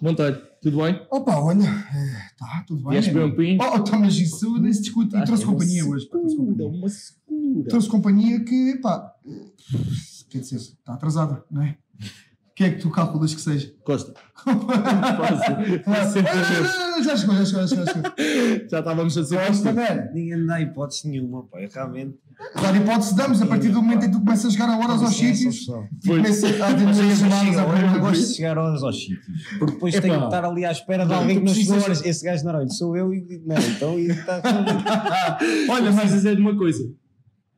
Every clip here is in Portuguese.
Monteiro, tudo bem? Opa, olha, eh, tá, tudo bem. Vieste bem um pinho? Oh, oh, mas isso nem se discute. E trouxe companhia hoje. pá, trouxe companhia. uma segura. Trouxe companhia que, pá, eh, quer dizer, está atrasada, não é? O que é que tu calculas que seja? Costa. Já chegou, já chegou, já chegou. já estávamos a mano. Ninguém dá hipótese nenhuma, pá. Realmente. Claro, hipótese damos a partir do momento em que tu começas a chegar a horas aos Licença, sítios e começas a chamadas à Eu gosto de chegar horas aos sítios. Porque depois tenho que estar ali à espera de alguém que chegou precisas- horas. Esse gajo não, olha, sou eu e. Não, então e está. Olha, mas dizer de uma coisa.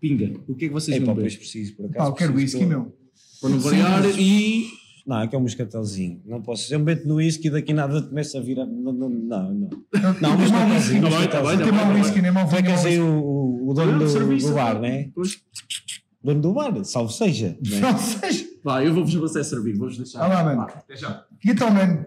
Pinga, o que é que vocês É não pá, bebem? pois preciso, por acaso. Pá, eu quero whisky, meu. Para não variar e... Não, é que é um moscatelzinho. Não posso. Se eu meto no whisky daqui nada começa a virar. Não, não, não. Não, não não nem mau Tu é vinho, que nem mau aí whisky. o, o dono Não, do, do bar, não. né? Pois. Dono do bar, salve seja. né? Não seja. Vá, eu vou-vos você servir, vou-vos deixar. Ah lá, mano. Até já. E então, mano,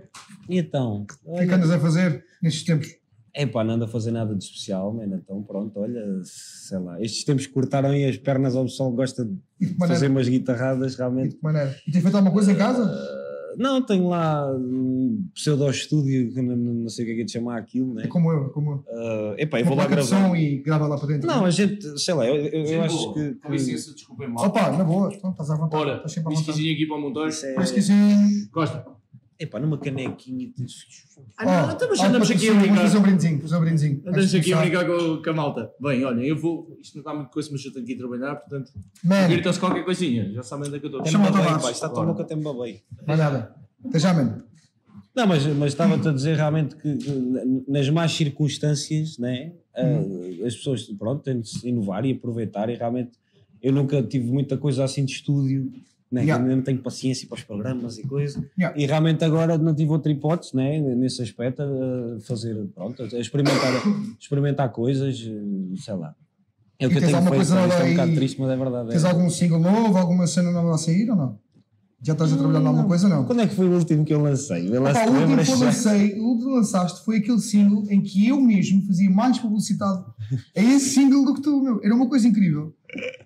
E então? o que é que andas a fazer nestes tempos? É pá, não ando a fazer nada de especial, mano. Então pronto, olha, sei lá. Estes tempos cortaram aí as pernas ao pessoal que gosta de E de que fazer umas guitarradas, E realmente. de que maneira? E tens feito alguma coisa em casa? Não, tenho lá um pseudo-estúdio, que não, não sei o que é que é de chamar aquilo, né? É como eu, é como eu. Uh, epá, eu vou lá gravar. som e grava lá para dentro. Não, a gente, sei lá, eu, eu, eu acho que. Com licença, desculpem mal. Opa, na boa, então estás à vontade. Ora, estás sempre à vontade. whiskyzinho aqui para o. Isso é-. Costa. Epá, numa canequinha. Ah, não, então, mas andamos aqui a Vamos fazer brincar. um brindezinho, fazer um brindezinho. Andamos aqui a brincar com, com a malta. Bem, olha, eu vou. Isto não está muito coisa, mas eu tenho que ir trabalhar, portanto. Gritam-se qualquer coisinha. Já sabem onde é que eu estou. Chama o Tavares. está tão louco até me babei. mais nada. Até já, mano. Não, mas, mas estava-te a dizer realmente que nas más circunstâncias, né, Hum. eh, as pessoas pronto, têm de se inovar e aproveitar e realmente eu nunca tive muita coisa assim de estúdio, né, que Yeah. ainda não tenho paciência para os programas e coisa. Yeah. E realmente agora não tive outra hipótese, né, nesse aspecto, a fazer, pronto, experimentar, experimentar coisas, eh, sei lá. É o que eu tenho feito, coisa isto é um bocado triste, mas é verdade. Tens é. algum single novo, alguma cena nova a sair ou não? Já estás a trabalhar em alguma coisa não? Quando é que foi o último que eu lancei? Vê lá Opa, o último que eu lancei, o último que lançaste foi aquele single em que eu mesmo fazia mais publicidade a esse single do que tu, meu. Era uma coisa incrível.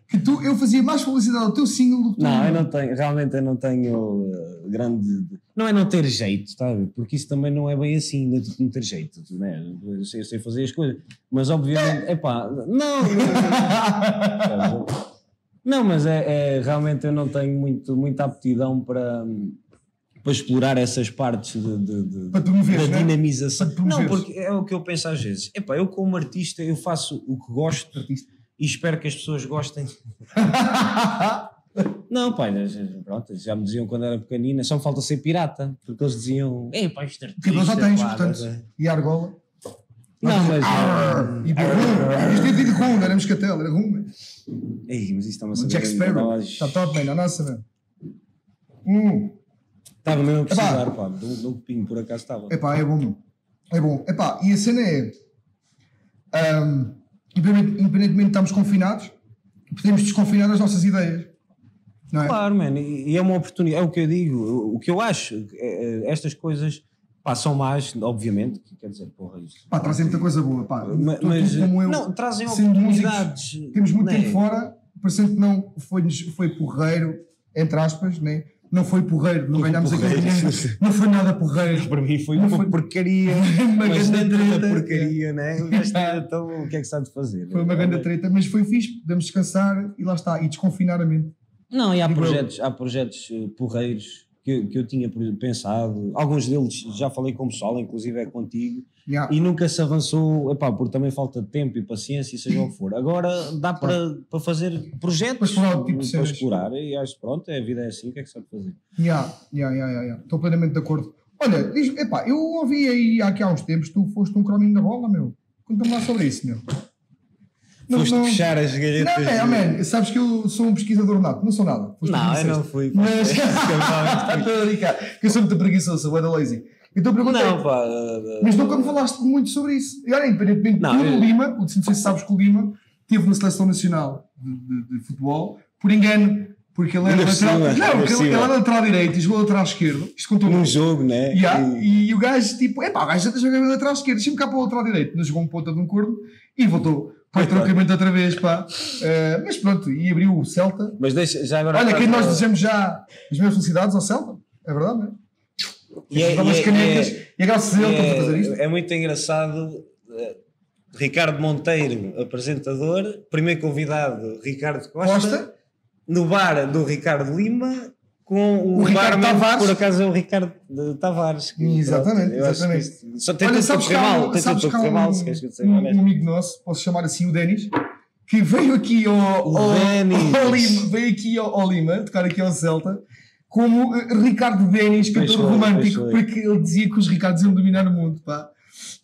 Que tu, eu fazia mais publicidade ao teu single do que tu. Não, eu não tenho, realmente eu não tenho uh, grande. Não é não ter jeito, sabe? Porque isso também não é bem assim, não, não ter jeito, né? Eu sei, eu sei fazer as coisas, mas obviamente, é pá, não, não, não, mas é, é- realmente eu não tenho muito, muita aptidão para, para explorar essas partes de, de- de- da né? dinamização. Não, porque é o que eu penso às vezes. Epá, eu como artista eu faço o que gosto Artista. E espero que as pessoas gostem. Não, pai, pronto, já me diziam quando era pequenina, só me falta ser pirata, porque eles diziam, ei, pá, isto é Que tu já tens, pá, portanto. né? E a argola. Não, mas. Arr, E rum. Isto é de rum, não era moscatel, era rum. Ei, mas isso está-me a O saber. Jack Sparrow. nós- Está top, man. A nossa, man. Hum. Estava mesmo a Epá. precisar, pá, de um um copinho, por acaso estava. Epá, é bom, meu. É bom. Epá, e a cena é. Independentemente de estarmos confinados, podemos desconfinar as nossas ideias. É? Claro, mano, e é uma oportunidade, é o que eu digo, o- que eu acho, é, é, estas coisas são más, obviamente, que quer dizer, porra, isto. Pá, trazem muita coisa boa. Pá. Ma- Tu- tu mas, como eu, não, trazem oportunidades. temos muito né? tempo fora, parecendo que não foi, foi porreiro, entre aspas, né? Não foi porreiro, não ganhámos aquele porreiro. dinheiro, não foi nada porreiro. Para mim foi Não uma foi- porcaria, Uma mas grande treta. porcaria, né? Então, o que é que se há de fazer? Foi uma grande treta, mas foi fixe, podemos descansar e lá está, e desconfinar a mente. Não, e há Digo eu. projetos, há projetos eh, porreiros que, que eu tinha por- pensado, alguns deles já falei com o pessoal, inclusive é contigo, Yeah. e nunca se avançou, epá, por também falta de tempo e paciência, e seja o que for. Agora dá para, para fazer projetos, Para tipo para explorar, e acho pronto, a vida é assim, o que é que se sabe fazer? Yeah, yeah, yeah, yeah. Estou plenamente de acordo. Olha, diz, epá, eu ouvi aí aqui há uns tempos, tu foste um crominho da bola, meu. Conta-me lá sobre isso, meu. Não, Foste não- fechar as Não, galhetas. é, de- man, sabes que eu sou um pesquisador nato, não sou nada. Foste Não, eu não fui. Mas. Eu Estou a brincar, que eu sou muito preguiçoso, sou bué da lazy. Então perguntei, Não, pá. mas nunca me falaste muito sobre isso. E olha, independentemente Não, do eu- Lima, não sei se sabes que o Lima esteve na seleção nacional de, de- de futebol, por engano, porque ele era lateral. Não, porque ele, era lateral direito e jogou lateral esquerdo. Isto contou Num jogo, né? Yeah, E- e, o gajo, tipo, epá, o gajo já está jogando lateral esquerdo, deixa-me cá para o lateral direito. Não jogou um ponta de um corno e voltou, Depois trocamento outra vez, pá. Eh, mas pronto, e abriu o Celta. Mas deixa, já agora. Olha, quem nós dizemos desejamos já as mesmas felicidades ao Celta. É verdade, não é? E é, umas é- canetas. é- E graças a ele a fazer isto. é, é muito engraçado. eh, Ricardo Monteiro, apresentador, primeiro convidado, Ricardo Costa, Costa. no bar do Ricardo Lima, com o, O Ricardo barman, Tavares. por acaso é o Ricardo de Tavares. que, Exatamente, pronto, exatamente. isto- Só tem Olha, sabes que mal, um, tem sabes que correr mal, um, se queres que eu te um, um amigo nosso, posso chamar assim o Denis, que veio aqui ao, O ao, ao Lima, veio aqui ao, ao Lima, tocar aqui ao Celta, como eh, Ricardo Denis, Pois cantor romântico, foi. porque ele dizia que os Ricardos iam dominar o mundo, pá.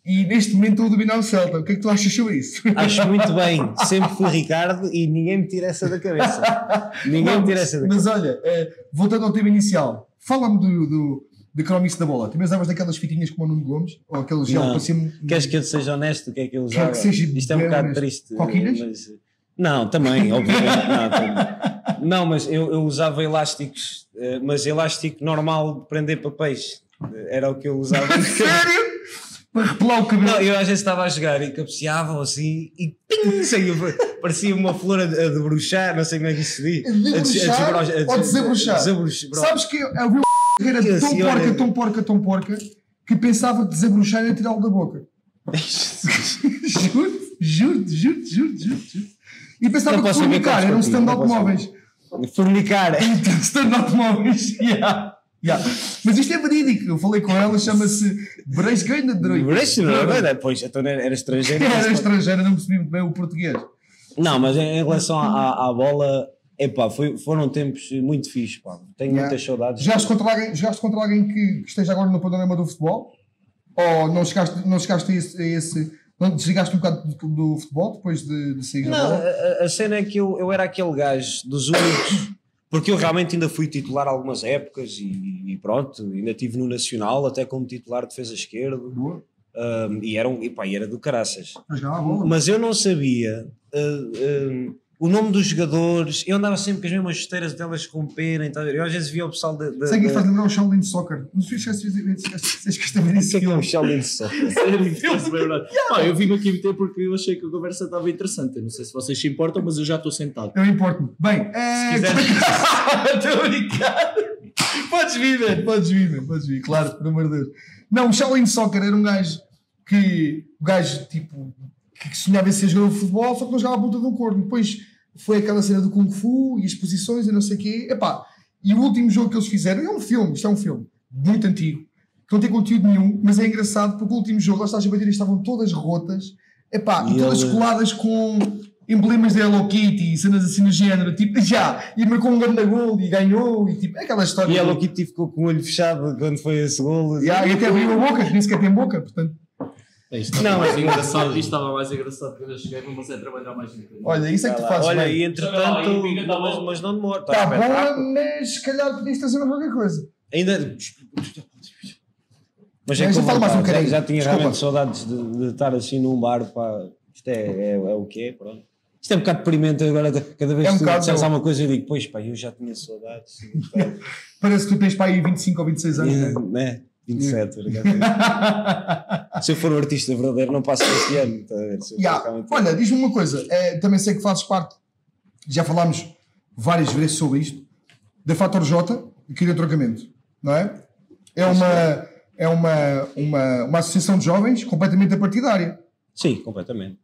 E neste momento estão a dominar o Celta. O que é que tu achas sobre isso? Acho muito bem, sempre fui Ricardo e ninguém me tira essa da cabeça. ninguém Não, me tira essa da cabeça. Mas olha, eh, voltando ao tema inicial, fala-me do, do, do cromice da bola. Tu usavas daquelas fitinhas como o Nuno Gomes? Ou aquele gel Não. para cima? Queres que eu seja honesto? O que é que eu usava? que seja Isto é um bocado triste. Coquilhas? Mas, não, também, obviamente. não, também. Não, mas eu, eu usava elásticos, eh, mas elástico normal de prender papéis. Era o que eu usava. Sério? Para repelar o cabelo? Não, eu às vezes estava a jogar e cabeceavam assim e ping, saía, parecia uma flor a, a debruxar, não sei como é que isso se diz. Debruxar A des- a des- ou desabrochar? Desabruxar. Sabes que eu vi uma carreira tão senhora- porca, tão porca, tão porca, que pensava que desabrochar era tirá-lo da boca. juro, juro, juro, juro, juro, juro. E pensava Não que fornicar era um partidos, stand Fornicar. de automóveis. Yeah. Yeah. Mas isto é verídico. Eu falei com ela, chama-se Breisgeina Brecha, Pois, então era estrangeiro. Era estrangeira, não percebi muito bem o português. Não, mas em relação à, à- bola, epá, foi, foram tempos muito fixes, pá. Tenho Yeah. muitas saudades. Jogaste contra alguém, jogaste contra alguém que, que esteja agora no panorama do futebol? Ou não chegaste, não chegaste a esse. A esse não desligaste um bocado do, do futebol depois de, de sair Não, a, a cena é que eu, eu era aquele gajo dos únicos, porque eu realmente ainda fui titular algumas épocas e, e pronto, ainda estive no Nacional, até como titular de defesa esquerdo, Boa. um, e, era um, e era do caraças. A bola. Mas eu não sabia uh, um, o nome dos jogadores, eu andava sempre com as mesmas chuteiras delas se romperem, tá eu às vezes via o pessoal da. da, Sei que da- faz lembrar o Shaolin Soccer. Não sei se esqueceste de ver o esse que é que é um filme. Shaolin Soccer? É. Pá, eu vim aqui meter porque eu achei que a conversa estava interessante. Eu não sei se vocês se importam, mas eu já estou sentado. Eu importo-me. Bem, é... Se quiseres. Estou a brincar. Podes vir, man. Podes vir, man. Podes vir, claro, pelo amor de Deus. Não, o Shaolin Soccer era um gajo que. O gajo, tipo, que sonhava em ser jogador de futebol, só que não jogava a ponta de um corno. Depois foi aquela cena do Kung Fu e as posições e não sei o quê. Epá, e o último jogo que eles fizeram é um filme, isto é um filme muito antigo, que não tem conteúdo nenhum, mas é engraçado porque o último jogo, lá está as baterias estavam todas rotas, epá, e, E todas ele- coladas com emblemas da Hello Kitty e cenas assim no género, tipo, já, e marcou um grande gol e ganhou, e tipo, é aquela história. E a Hello Kitty ficou com o olho fechado quando foi esse gol. Já, e até abriu a boca, que nem sequer tem boca, portanto, É, Isto estava Não, mais mas- engraçado. Isto estava mais engraçado quando eu cheguei, não você trabalhar mais um olha, isso é que tu fazes Olha, bem. e entretanto, tá mas, mas não demora. Está Tá, boa, mas se calhar podias trazer qualquer coisa. Ainda. Mas Mas é eu que falo mais um já, bocadinho. já tinha Desculpa. realmente saudades de, de estar assim num bar. Pá. Isto é, é, é o que é, pronto. Isto é um bocado deprimente agora, cada vez É um que tu eu- alguma coisa eu digo, pois pá, eu já tinha saudades. Parece que tu tens para aí 25 ou 26 anos. né? Né? 27, por acaso. Se eu for um artista verdadeiro, não passo este ano. Tá realmente- Olha, diz-me uma coisa, é, também sei que fazes parte, já falámos várias vezes sobre isto, da Fator J, aqui de trocamento, não é? É uma, é uma, uma, uma associação de jovens completamente apartidária. Sim, completamente.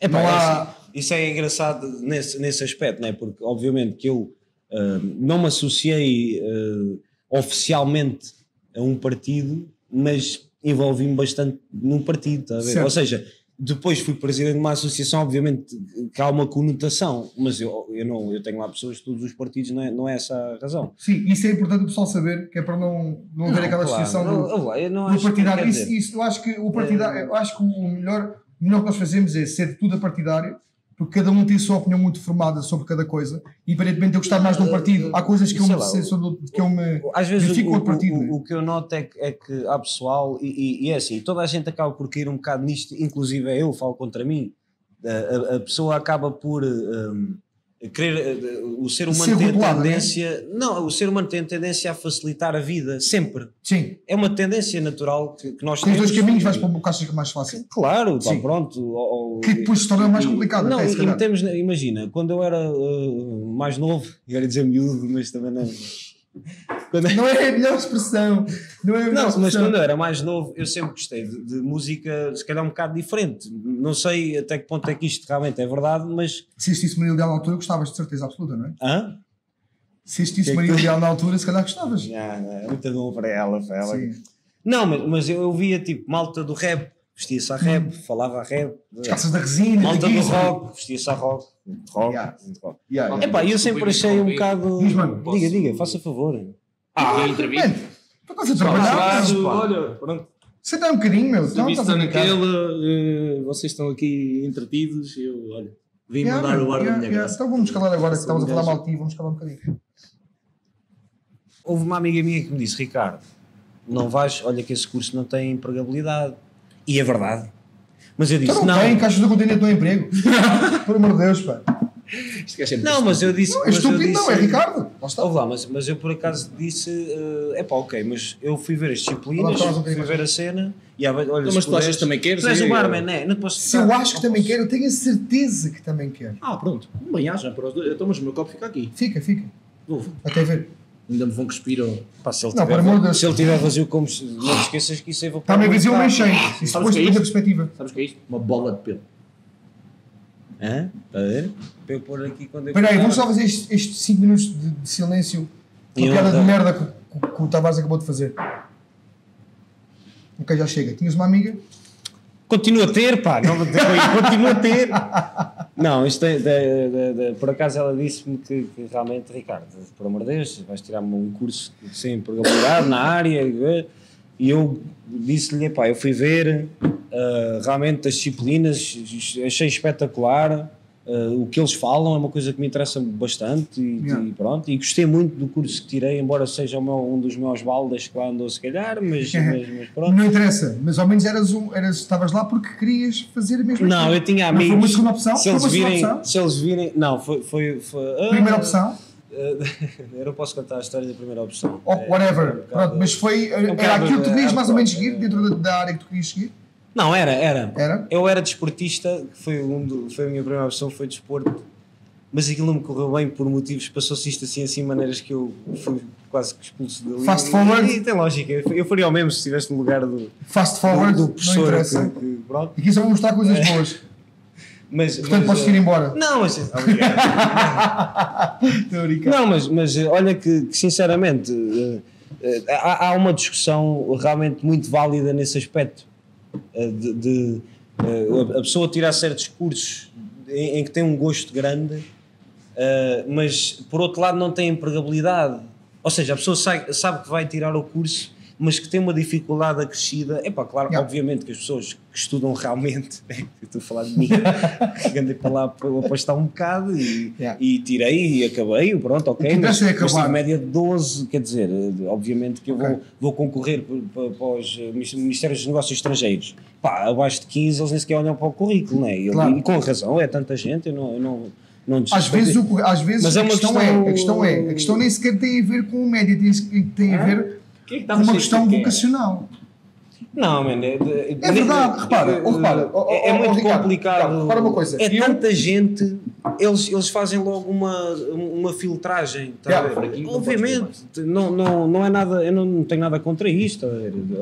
É Não há- assim, isso é engraçado nesse, nesse aspecto, não é? Porque, obviamente, que eu ah, não me associei ah, oficialmente a um partido, mas envolvi-me bastante num partido, tá a ver? Certo. Ou seja, depois fui presidente de uma associação, obviamente que há uma conotação, mas eu, eu, não, eu tenho lá pessoas de todos os partidos, não é, não é essa a razão. Sim, isso é importante o pessoal saber, que é para não, não haver aquela claro, associação não, do, não do que- partidário. quer Isso, isso, eu acho que o partidário, eu acho que o melhor, o melhor que nós fazemos é ser tudo a partidário, porque cada um tem a sua opinião muito formada sobre cada coisa. Independentemente de eu gostar mais de um partido, há coisas que eu me, lá, sobre- que eu me Às vezes o, partido, o- o que eu noto é que, é que há pessoal, e, e- e é assim, toda a gente acaba por cair um bocado nisto, inclusive eu falo contra mim, a, a- pessoa acaba por hum, querer, eh, o ser humano Ser tem a não é? tendência. Não, o ser humano tem a tendência a facilitar a vida, sempre. Sim. É uma tendência natural que, que nós Tens temos. dois caminhos, vais para o que achas que é mais fácil. Claro, pá, Sim. pronto. ou- Que depois se torna mais e- complicado, Não, até, e calhar. metemos, na- imagina, quando eu era uh, mais novo, eu ia dizer miúdo, mas também não. Quando- Não é a melhor expressão. Não é melhor Não, mas expressão. quando eu era mais novo, eu sempre gostei de, de música, se calhar um bocado diferente. Não sei até que ponto é que isto realmente é verdade, mas. Se existisse Maria Leal na altura, gostavas de certeza absoluta, não é? Hã? Se existisse é Maria Leal na altura, se calhar gostavas. Ah, é muito bom para ela, para ela. Sim. Não, mas, mas eu, eu via tipo malta do rap, vestia-se a rap, falava a rap. As calças da resina, Malta do rock, vestia-se a rock. Rock, Yeah. rock. Yeah, yeah. Epá, eu sempre achei um bocado. Diga, diga, faça favor. Ah, entrevista. Mano, tu estás a trabalhar, Claro, pá. olha, pronto. Senta aí um bocadinho, meu. Então, estás a está naquela, eh, vocês estão aqui entretidos, eu, olha, vim Yeah, mandar o ar da yeah, minha yeah. graça. Então vamos calar agora, que estamos a falar mal de ti, vamos calar um bocadinho. Houve uma amiga minha que me disse: Ricardo, não vais, olha que esse curso não tem empregabilidade. E é verdade. Mas eu disse: Então não, não. tem, que achas do continente do emprego. Por amor de Deus, pá. Isto é sempre Não, mas eu disse. Não, é mas eu estúpido, não, é disse- Ricardo. Está. Lá, mas, mas eu por acaso disse: é pá, ok, mas eu fui ver as disciplinas, lá, fala bocadinho fui ver a cena e olha, se mas tu achas que também queres? Tu és o barman, não é? Não te posso Se eu acho que também quero, eu tenho a certeza que também quero. Ah, pronto. Bem, haja para os dois. Então, mas o meu copo fica aqui. Fica, fica. Vou. Até ver. Ainda me vão cuspir. ao- Pá, se ele Não, tiver, Deus. se ele tiver vazio, como se, não te esqueças que isso aí vou Está meio vazio ou meio cheio. Isso depois é depende da isto? perspectiva. Sabes o que é isto? Uma bola de pelo. Hã? Está a ver? Para eu pôr aqui quando eu Espera aí, vamos só fazer estes 5 minutos de, de silêncio E a piada de merda que, que- que o Tavares acabou de fazer. Ok, já chega. Tinhas uma amiga? Continua a ter, pá, não vou continua a ter. Não, isto é, de- de- de- por acaso ela disse-me que, que realmente, Ricardo, por amor de Deus, vais tirar-me um curso sem empregabilidade na área e eu disse-lhe, pá, eu fui ver ah, realmente as disciplinas, achei espetacular. Ah, o que eles falam é uma coisa que me interessa bastante e, Yeah. e pronto, e gostei muito do curso que tirei, embora seja meu- um dos meus baldas que lá andou se calhar, mas, mas, mas pronto. Não interessa, mas ao menos eras um, eras, estavas lá porque querias fazer a mesma Não, coisa. eu tinha Não amigos. foi uma segunda opção? Se Foi eles virem, opção? se eles virem, não, foi, foi, foi ah, Primeira opção? ah, eu não posso contar a história da primeira opção. Ou É, whatever. um bocado- Pronto, mas foi. Era bocado, aquilo que tu querias é, mais ou menos é, seguir dentro da, da área que tu querias seguir? Não, era, era. Era? Eu era desportista, que foi, um do, foi a minha primeira opção, foi desporto. Mas aquilo não me correu bem por motivos, passou-se isto assim, assim, maneiras que eu fui quase que expulso dali. Fast E- forward. E, tem lógica, eu faria o mesmo se estivesse no lugar do, Fast do, forward, do não professor. interessa. que- que- pronto. Aqui só vou mostrar coisas É. boas. Mas, Portanto, mas, podes eh, ir embora. Não, mas. Obrigado. Não, mas, mas eh, olha que, que, sinceramente eh, eh, há, há uma discussão realmente muito válida nesse aspecto eh, de, de, eh, a pessoa tirar certos cursos em, em que tem um gosto grande, eh, mas por outro lado não tem empregabilidade. Ou seja, a pessoa sabe que vai tirar o curso, mas que tem uma dificuldade acrescida. É pá, claro, Yeah. obviamente que as pessoas que estudam realmente, eu estou a falar de mim, que andei para lá para apostar um bocado e, Yeah. e tirei e acabei, pronto, ok. Mas, é mas tive média de 12, quer dizer, eh, obviamente que eu Ok. vou, vou concorrer para, para, os eh, Ministérios dos Negócios Estrangeiros. Pá, abaixo de 15 eles nem sequer olham para o currículo, não é? E, Claro. e com razão, é tanta gente, eu não. Eu não não Às vezes, o, às vezes Mas é a, uma questão questão- é, a questão é, a questão nem sequer tem a ver com o média, tem, tem a ver Quem é que com uma questão vocacional. Não, mano, é, É verdade, repara, ou repara, ó, é, é ó, ó, muito Ricardo, complicado. Ricardo, repara uma coisa, É eu- tanta gente, eles, eles fazem logo uma, uma filtragem. tá Yeah, a ver? por aqui não Obviamente, não, não, não é nada, eu não tenho nada contra isto. tá?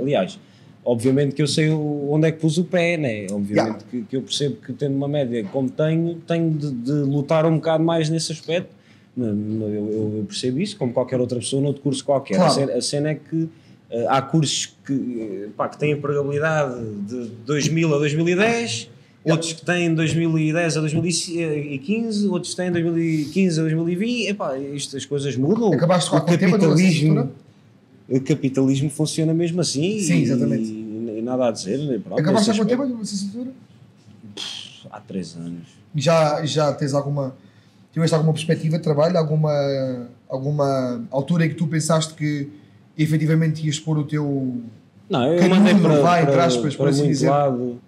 Aliás, obviamente que eu sei onde é que pus o pé, né? Obviamente Yeah. que, que eu percebo que tendo uma média como tenho, tenho de, de lutar um bocado mais nesse aspecto. Eu, eu- percebo isso, como qualquer outra pessoa, noutro curso qualquer. Claro. A, cena, a cena é que eh, há cursos que, eh, pá, que têm empregabilidade de 2000 a 2010, outros que têm de 2010 a 2015, outros têm de 2015 a 2020. Epá, isto, as coisas mudam. Acabaste com o capitalismo, o capitalismo funciona mesmo assim. Sim, e- exatamente. E, e nada a dizer. né? Pronto, Acabaste há nesse quanto tempo a licenciatura? Há três anos. Já, já tens alguma. Tiveste alguma perspectiva de trabalho? Alguma, alguma altura em que tu pensaste que efetivamente ias pôr o teu. Não, eu Canudo, mandei para, vai, para, aspas, por para assim muito lado.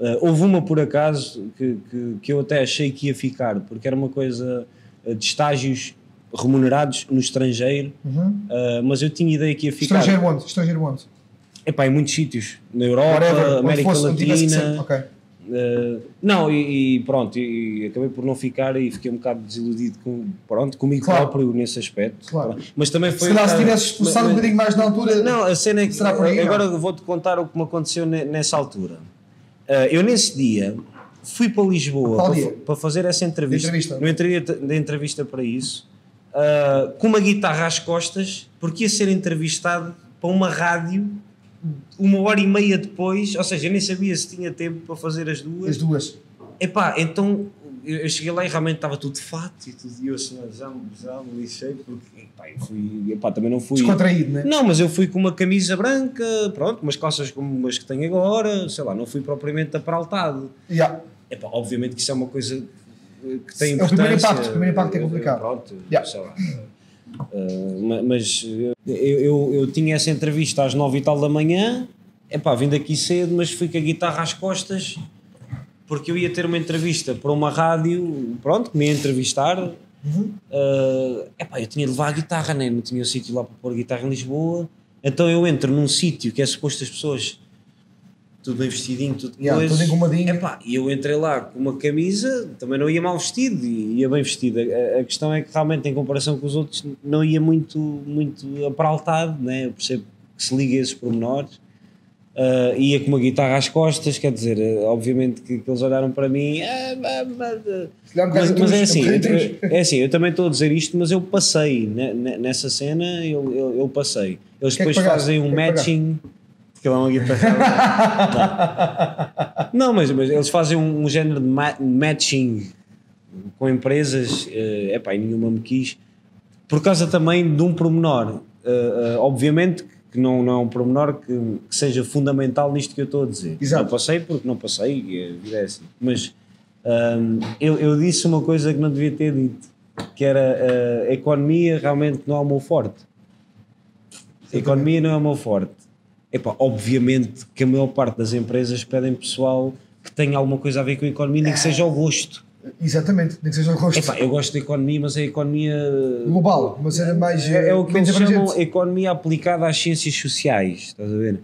Uh, houve uma por acaso que, que, que eu até achei que ia ficar, porque era uma coisa eh, de estágios remunerados no estrangeiro, Uhum. eh, mas eu tinha ideia que ia ficar Estrangeiro onde? Estrangeiro onde? epá, em muitos sítios, na Europa, Whatever, América. Latina. Ok. Eh, não, e, e pronto, e, e acabei por não ficar e fiquei um bocado desiludido com, pronto, comigo Claro. próprio nesse aspecto. Claro. Mas também foi. Se calhar se um tivesses esforçado um bocadinho mais na altura. Não, a cena é que Será por aí, agora não? vou-te contar o que me aconteceu ne- nessa altura. Ah, eu nesse dia fui para Lisboa para, para fazer essa entrevista, Entrevista. no entrevista, da entrevista para isso, ah, com uma guitarra às costas, porque ia ser entrevistado para uma rádio uma hora e meia depois, ou seja, eu nem sabia se tinha tempo para fazer as duas. As duas. Epá, então eu cheguei lá e realmente estava tudo de fato e tudo, e eu assim, já, já me lixei porque epá, eu fui, epá, também não fui. Descontraído, né? Não, mas eu fui com uma camisa branca, pronto, umas calças como as que tenho agora, sei lá, não fui propriamente apraltado. Yeah. Epá, obviamente que isso é uma coisa que tem É o primeiro importância. impacto, o primeiro impacto é complicado. Pronto, Yeah. sei lá. Ma- mas eu, eu, eu tinha essa entrevista às nove e tal da manhã, epá, vim daqui cedo, mas fui com a guitarra às costas porque eu ia ter uma entrevista para uma rádio, pronto, que me ia entrevistar. Uhum. Eh, epá, eu tinha de levar a guitarra, né? não tinha um sítio lá para pôr a guitarra em Lisboa. Então eu entro num sítio que é suposto as pessoas tudo bem vestidinho, tudo Yeah, coisa. tudo engomadinho. Epá, e eu entrei lá com uma camisa, também não ia mal vestido, e ia bem vestido. A, a questão é que realmente, em comparação com os outros, não ia muito, muito apraltado, né? eu percebo que se liga a esses pormenores. Ah, ia com uma guitarra às costas, quer dizer, eh, obviamente que, que eles olharam para mim, "Ah, mas- mas, mas, é assim, eu- é assim, eu também estou a dizer isto, mas eu passei ne- ne- nessa cena, eu, eu, eu passei. Eles que é depois pagaste? fazem um O que Que é uma guitarra. não, não mas, mas eles fazem um, um género de ma- matching com empresas, é epá, e nenhuma me quis, por causa também de um pormenor. Eh, eh, obviamente que não, não é um pormenor que, que seja fundamental nisto que eu estou a dizer. Exato. Não passei porque não passei, é assim. Mas ahm, eu, eu disse uma coisa que não devia ter dito, que era eh, a economia realmente não é o meu forte. A economia não é o meu forte. Epá, obviamente que a maior parte das empresas pedem pessoal que tenha alguma coisa a ver com a economia, nem que seja ao gosto. Exatamente, nem que seja o rosto Epá, eu gosto da economia, mas a economia global, uma cena mais. é, é o que eles chamam economia aplicada às ciências sociais, estás a ver?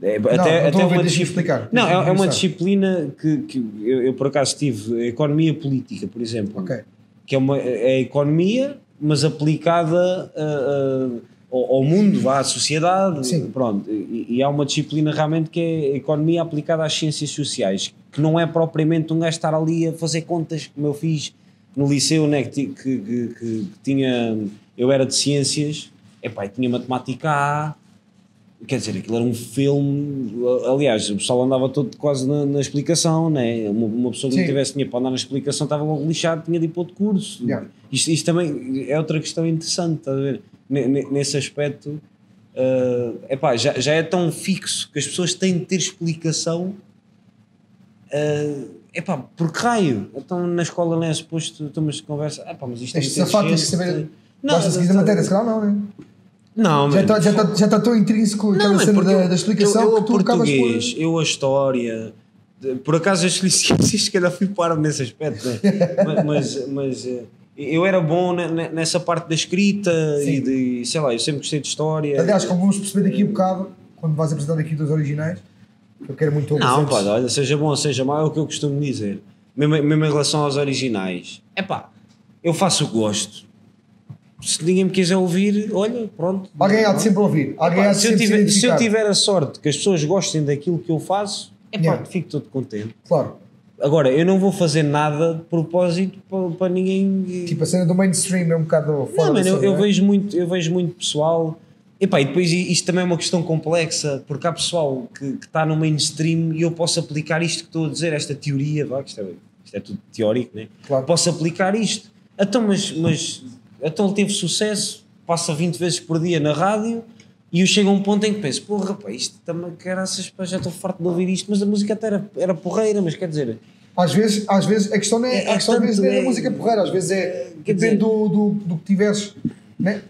É, não estou a ver, uma deixa-me disci- explicar. Não, é, é uma disciplina que, que eu, eu por acaso tive, economia política, por exemplo, Ok. que é, uma, é a economia, mas aplicada a- a- ao, ao mundo, à sociedade, Sim. pronto. E, e há uma disciplina realmente que é a economia aplicada às ciências sociais, que não é propriamente um gajo estar ali a fazer contas, como eu fiz no liceu, né, que, que, que- que- tinha, eu era de ciências, epá, tinha matemática A, quer dizer, aquilo era um filme, aliás, o pessoal andava todo quase na, na explicação, né? uma, uma pessoa que não Sim. tivesse dinheiro para andar na explicação estava logo lixado, tinha de ir para outro curso. Yeah. Isto, isto também é outra questão interessante, estás a ver? Ne- ne- Nesse aspecto, ah, epá, já, já é tão fixo que as pessoas têm de ter explicação. ah, epá, por que raio? Então na escola não é suposto, estamos de conversa, epá, mas isto é safar, tens de saber. Não, Basta seguir a matéria, se calhar não, né? não, Já está já está- já está tão intrínseco aquela é cena da, da explicação eu, eu que tu acabas por. português, eu a história, por acaso as ciências, se calhar fui para nesse aspecto, né? mas, mas, mas, eh, eu era bom ne- ne- nessa parte da escrita e Sim. de, sei lá, eu sempre gostei de história. Aliás, como vamos perceber daqui a bocado, quando vais apresentar aqui dos originais, eu quero muito não, ouvir. pá, olha, seja bom ou seja mau, é o que eu costumo dizer. Mesmo, mesmo em relação aos originais. É pá, eu faço o que gosto. Se ninguém me quiser ouvir, olha, pronto. Alguém há de sempre ouvir. Alguém há Pá, de se, eu sempre se tiver, se eu tiver a sorte que as pessoas gostem daquilo que eu faço, é pá, Yeah. fico todo contente. Claro. Agora, eu não vou fazer nada de propósito para, para ninguém. Tipo, a cena do mainstream é um bocado fora não, mano, eu, eu vejo muito, eu vejo muito pessoal. Epá, e depois isto também é uma questão complexa, porque há pessoal que, que está no mainstream e eu posso aplicar isto que estou a dizer, esta teoria, vá, que isto, é, isto é tudo teórico, né? Claro. Posso aplicar isto. Então, mas, mas então ele teve sucesso, passa 20 vezes por dia na rádio e eu chego a um ponto em que penso, porra, pá, isto também, caraças, já estou farto de ouvir isto, mas a música até era, era porreira, mas quer dizer, Às vezes, às vezes, a questão não é, É- é a questão às vezes tanto, não é é- a música porreira, às vezes é. Depende dizer- do, do, do que tiveres. Né?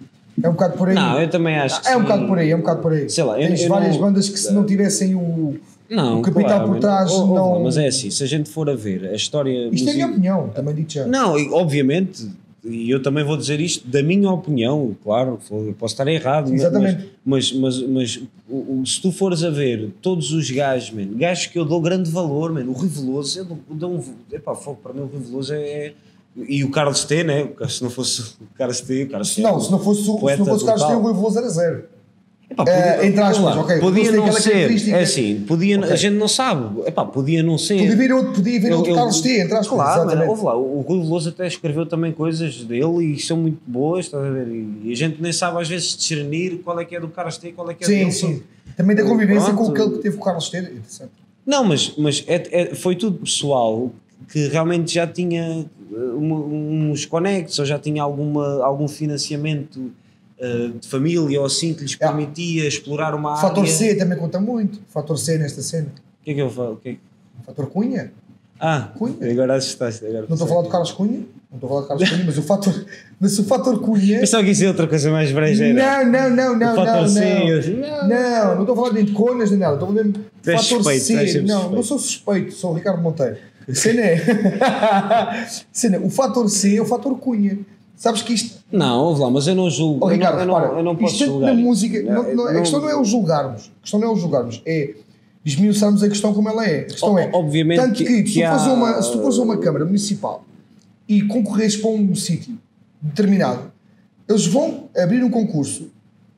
É um bocado por aí. não, eu também acho é um sim. bocado por aí, é um bocado por aí. Sei lá, eu- Tens eu várias não- bandas que se não tivessem o. Não, O capital claro, por trás Ou- ou não- Mas é assim, se a gente for a ver a história. Isto é a minha opinião, também digo já. Não, obviamente, e eu também vou dizer isto da minha opinião, claro, eu posso estar errado, mas- Exatamente. mas, mas, mas o- se tu fores a ver todos os gajos, man, gajos que eu dou grande valor, man, o Riveloso, eu dou, dou um, epá, fogo, para mim o Riveloso é, é- E o Carlos T, né? Se não fosse o Carlos T, o Carlos T. Não, se não fosse, o- se não fosse o Carlos. Teu, o Rui Veloso era zero. Epá, Eh, entre aspas, ok, Podia não ser, é assim, podia, Ok. a gente não sabe, epá, podia não ser. Podia vir outro, podia vir Eu- outro eu- Carlos T, entre aspas. Claro, mano, ouve lá, o Rui Veloso até escreveu também coisas dele e são muito boas, estás a ver? E a gente nem sabe às vezes discernir qual é que é do Carlos T e qual é que é Sim, dele. sim. Também da convivência com Pronto. aquele que teve com o Carlos T. Interessante. Não, mas, mas é- é- foi tudo pessoal que realmente já tinha uh, um- uns conectos ou já tinha alguma, algum financiamento uh, de família ou assim que lhes permitia explorar uma O fator área. C também conta muito. Fator C nesta cena. O que é que eu falo? O que é que- fator Cunha. Ah, Cunha. agora assustaste. Agora Não estou a falar do Carlos Cunha. Não estou a falar do Carlos Cunha, mas o fator, mas o fator Cunha. Pensava que isso é outra coisa mais brejeira. Não, não, não, não, O fator não, C, não. não. Não, não estou a falar nem de conas nem nada. Estou a falar mesmo fator suspeito, C. Não, suspeito. não sou suspeito, sou o Ricardo Monteiro. Cena é. Cena, o fator C é o fator Cunha. Sabes que isto. Não, ouve lá, mas eu não julgo. Oh, Ricardo, eu, não, repara, eu não posso isto tanto julgar. na música. não- Não, não- a questão não é o julgarmos. A questão não é o julgarmos. É desmiuçarmos a questão como ela é. A questão O- é. obviamente Tanto que- que, que se, tu há- uma, se tu fores a uma Câmara Municipal e concorres para um sítio determinado, eles vão abrir um concurso.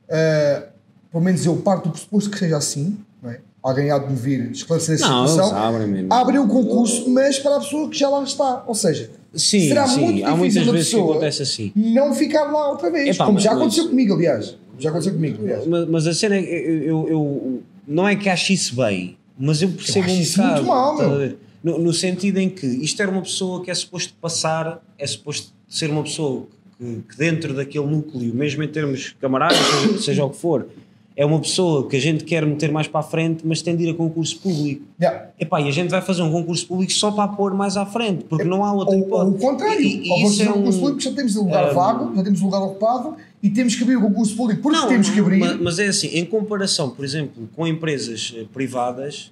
ah, pelo menos eu parto do pressuposto que seja assim. Não é? Alguém há de me vir esclarecer essa situação. abrem. Abrem o concurso, mas para a pessoa que já lá está. Ou seja, Sim, será sim, muito há muitas difícil a vezes que pessoa acontece assim. não ficar lá outra vez. Epá, como mas- já mas- aconteceu comigo, aliás. Já aconteceu comigo, aliás. Mas, mas a cena é que eu, eu, eu- não é que ache isso bem, mas eu percebo Eu acho um isso bocado. muito mal, estás a meu. ver? No, no sentido em que isto era uma pessoa que é suposto passar, é suposto ser uma pessoa que, que dentro daquele núcleo, mesmo em termos camaradas, seja, seja o que for, é uma pessoa que a gente quer meter mais para a frente, mas tem de ir a concurso público. Yeah. Epá, e a gente vai fazer um concurso público só para pôr mais à frente, porque não há outra Ou, ou hipótese. o contrário, E- e ou isso é um concurso um- público, já temos o lugar um, vago, já temos o lugar ocupado e temos que abrir o concurso público porque temos que abrir. Mas, mas é assim, em comparação, por exemplo, com empresas eh, privadas,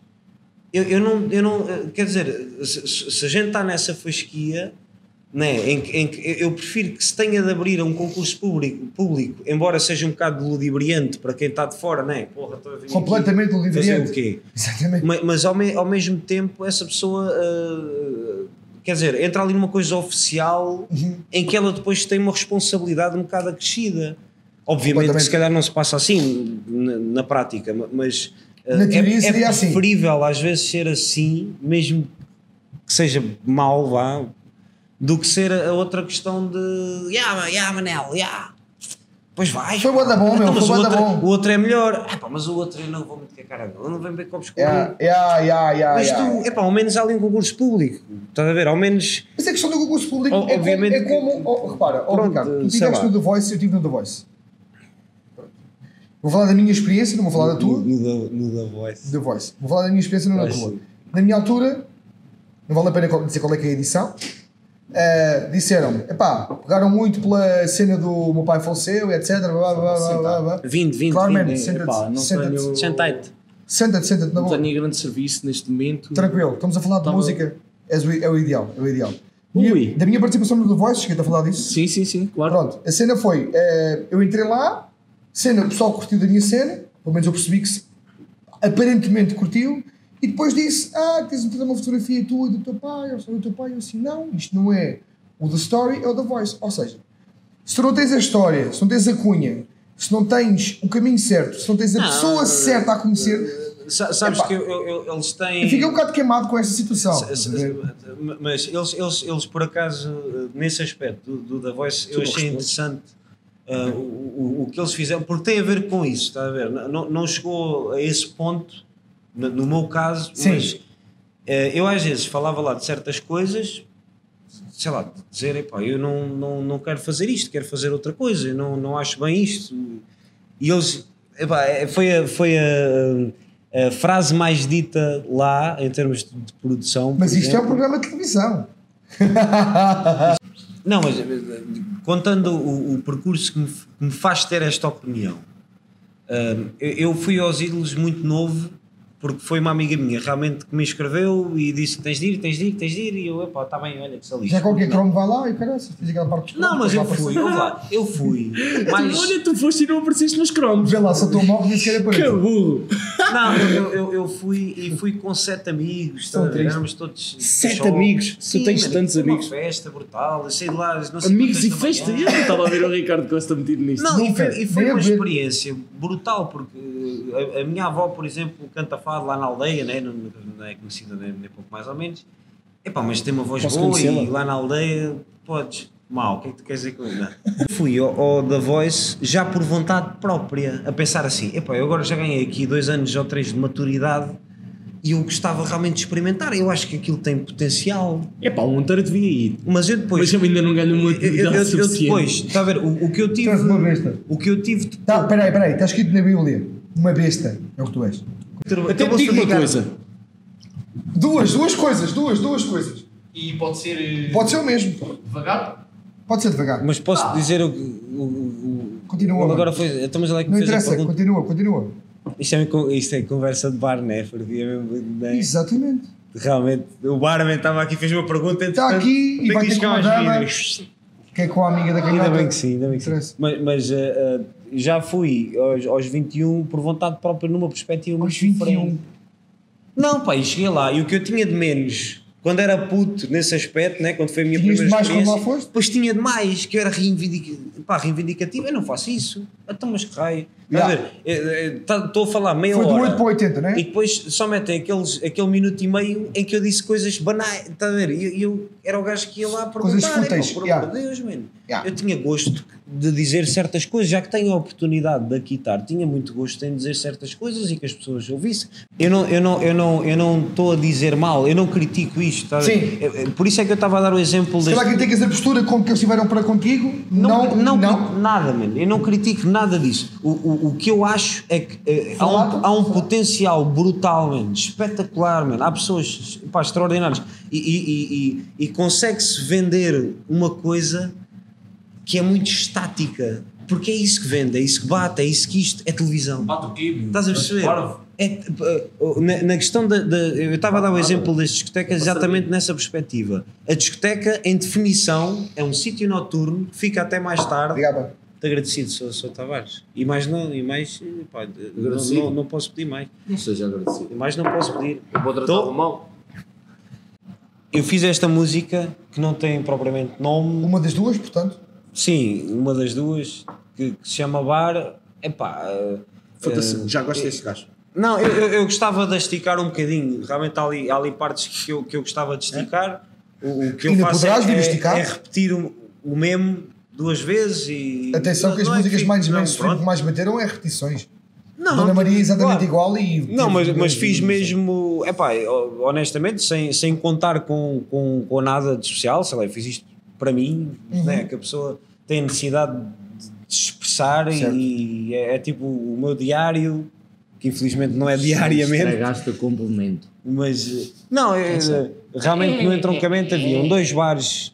eu, eu não, eu não. eh, Quer dizer, se- se a gente está nessa fasquia, né, em, que- em que eu prefiro que se tenha de abrir a um concurso público, público, embora seja um bocado ludibriante para quem está de fora, né? Porra, aqui Completamente fazer ludibriante. o quê? Exatamente. Ma- Mas ao, me- ao mesmo tempo, essa pessoa. eh, quer dizer, entra ali numa coisa oficial Uhum. em que ela depois tem uma responsabilidade um bocado acrescida. Obviamente se calhar não se passa assim na, na prática, ma- mas eh, Na é, teoria é seria assim. preferível às vezes ser assim, mesmo que seja mau, vá, do que ser a outra questão de yeah, yeah, Manel, yeah. Pois vai. Foi bué da bom, meu, mas foi o bué da outro, bão. o outro é melhor. Epá, mas o outro eu não vou meter cara dele. Eu não venho ver copos com Yeah, yeah, yeah, yeah, Mas yeah. tu, epá, ao menos há ali um concurso público. Estás a ver? Ao menos. Mas a questão do concurso público O- é como, obviamente é como oh, repara, oh, Ricardo, tu estiveste lá. no The Voice e eu estive no The Voice. Vou falar da minha experiência, não vou falar da tua. No, no The Voice. The Voice. Vou falar da minha experiência, não da tua. Na minha altura, não vale a pena dizer qual é que é a edição. Uh, disseram-me, epá, pegaram muito pela cena do meu pai faleceu e etc. Blá, blá, blá, blá, blá, blá. 20, 20, Claramente, 20. senta-te, senta-te, Senta-te. senta-te, senta-te na Não tenho grande serviço neste momento. Tranquilo, estamos a falar de Tava- música, é o, é o ideal, é o ideal. Ui. Minha- da minha participação no The Voice, cheguei a falar disso. Sim, sim, sim, claro. Pronto, a cena foi, eh, eu entrei lá, cena, o pessoal curtiu da minha cena, pelo menos eu percebi que se- aparentemente curtiu, e depois disse, ah, tens de uma fotografia tua e do teu pai, ou do teu pai, eu assim, não, isto não é o The Story, é o The Voice. Ou seja, se tu não tens a história, se não tens a cunha, se não tens o caminho certo, se não tens a Não, pessoa eh, certa a conhecer, Sa- Sabes Epá. que eu- eu- eu- eles têm. eu fiquei um bocado queimado com essa situação. Mas eles, eles, eles, por acaso, eh, nesse aspecto do, do The Voice, eu não achei interessante eh, o, o, o que eles fizeram, porque tem a ver com isso, está a ver? Não, não chegou a esse ponto, no, meu caso, Sim. mas eh, eu às vezes falava lá de certas coisas, sei lá, de dizer, epá, eu não, não, não quero fazer isto, quero fazer outra coisa, eu não, não acho bem isto. E eles, epá, eh, foi a. Foi a a frase mais dita lá em termos de, produção. Mas isto é um exemplo. programa de televisão. Não, mas contando o, o percurso que me, que me faz ter esta opinião, hum, eu, eu fui aos ídolos muito novo porque foi uma amiga minha realmente que me escreveu e disse tens de ir, tens de ir, tens de ir, e eu, epá, está bem, olha que saliste. Já qualquer cromo vai lá e fez aquela parte dos Não, mas eu fui, ouve lá, eu fui, Tu, mas... olha, tu foste e não apareceste nos cromos. Vê lá, só estou mal, nem sequer Que aparece. burro. Não, eu, eu, eu fui e fui com sete amigos, São triste. éramos todos. Sete jovens. amigos? Tu Sim, tens mano, tantos foi amigos. Uma festa brutal, eu sei de lá, não sei Amigos e festa. Eu não estava a ver o Ricardo Costa metido nisto. Não, e foi, e foi uma experiência brutal, porque a, a minha avó, por exemplo, canta fado lá na aldeia, né? não, não é conhecida nem, nem pouco mais ou menos. Epá, mas tem uma voz Posso boa e lá na aldeia podes. Mal, o que é que tu queres dizer com isso? Fui ao, ao da Voice já por vontade própria, a pensar assim: epá, eu agora já ganhei aqui dois anos ou três de maturidade e eu gostava realmente de experimentar. Eu acho que aquilo tem potencial. É pá, o Monteiro devia ir. Mas eu depois. Mas eu ainda não ganho uma eu, eu, atividade eu- eu suficiente. depois, está a ver, o, o que eu Tu és tive. uma besta. O que eu tive Tá, peraí, peraí, está escrito na Bíblia. Uma besta é o que tu és. Até te digo uma coisa. Duas, duas coisas, duas, duas coisas. E pode ser eh, Pode ser o mesmo. devagar? Pode ser devagar. Mas posso dizer o, o, o, Continua. agora foi. Então, ela é que Não interessa, continua, continua. Isto é, isto é conversa de bar, né? Porque é mesmo, né? Exatamente. realmente o barman estava aqui fez uma pergunta. Está aqui e tenho vai que ter buscar com Que é com a amiga da canhota. Ainda bem que sim, ainda bem que sim. Mas, mas eh, já fui aos, aos 21 por vontade própria numa perspectiva Aos muito 21. diferente. Não, pá, e cheguei lá e o que eu tinha de menos quando era puto nesse aspecto, né, quando foi a minha Tinhas primeira de mais quando lá experiência, foste? depois tinha de mais, que eu era reivindic... pá, reivindicativo, eu não faço isso. Então, mas que raio. A Yeah. ver? Estou a falar meia Foi do hora. 8 para 80, não é? E depois só metem aqueles, aquele minuto e meio em que eu disse coisas banais, está a ver? E eu, eu era o gajo que ia lá perguntar, Coisas "Epá, fúteis, por yeah. Deus, mano. Yeah. Eu tinha gosto de dizer certas coisas, já que tenho a oportunidade de aqui estar, tinha muito gosto em dizer certas coisas e que as pessoas ouvissem. Eu não eu não eu não eu não estou a dizer mal, eu não critico isto, ver? Sim. Por isso é que eu estava a dar o exemplo deste calhar criticas a postura com que eles tiveram para contigo, não, não, não, não. nada, mano. Eu não critico nada disso. O, o, o que eu acho é que eh, há, um, há um potencial brutal, mano, espetacular, mano. Há pessoas pá, extraordinárias e, e, e, e, e consegue-se vender uma coisa que é muito estática. Porque é isso que vende, é isso que bate, é isso que isto é televisão. Bate o quê? Estás a perceber? Parvo. É, eh, na, na questão da, da- Eu estava a dar o exemplo das discotecas exatamente nessa perspectiva. A discoteca, em definição, é um sítio noturno que fica até mais tarde. Obrigado. Agradecido, sou, sou Tavares. E mais não, e mais. eh, pá, não, Agradecido? não, não posso pedir mais. Não seja agradecido. E mais não posso pedir. Eu vou Tô. tratá-lo mal. Eu fiz esta música que não tem propriamente nome. Uma das duas, portanto. Sim, uma das duas, que, que se chama Bar. Epá. Foda-se, já gosto desse gajo. Não, eu, eu, eu gostava de esticar um bocadinho. Realmente há ali, há ali partes que eu, que eu gostava de esticar. O, o que eu Ainda faço é, esticar? é repetir o, o mesmo duas vezes e. Atenção que as é músicas fico- mais pronto. mais bateram é repetições. Não, Dona Maria é exatamente claro. igual e. Não, mas, mas fiz mesmo, epá, honestamente, sem, sem contar com, com, com nada de especial, sei lá, fiz isto para mim, Uhum. né, que a pessoa tem a necessidade de se expressar Certo. e é, é tipo o meu diário, que infelizmente não é diariamente, Estragaste o complemento. mas não, é, realmente no entroncamento haviam dois bares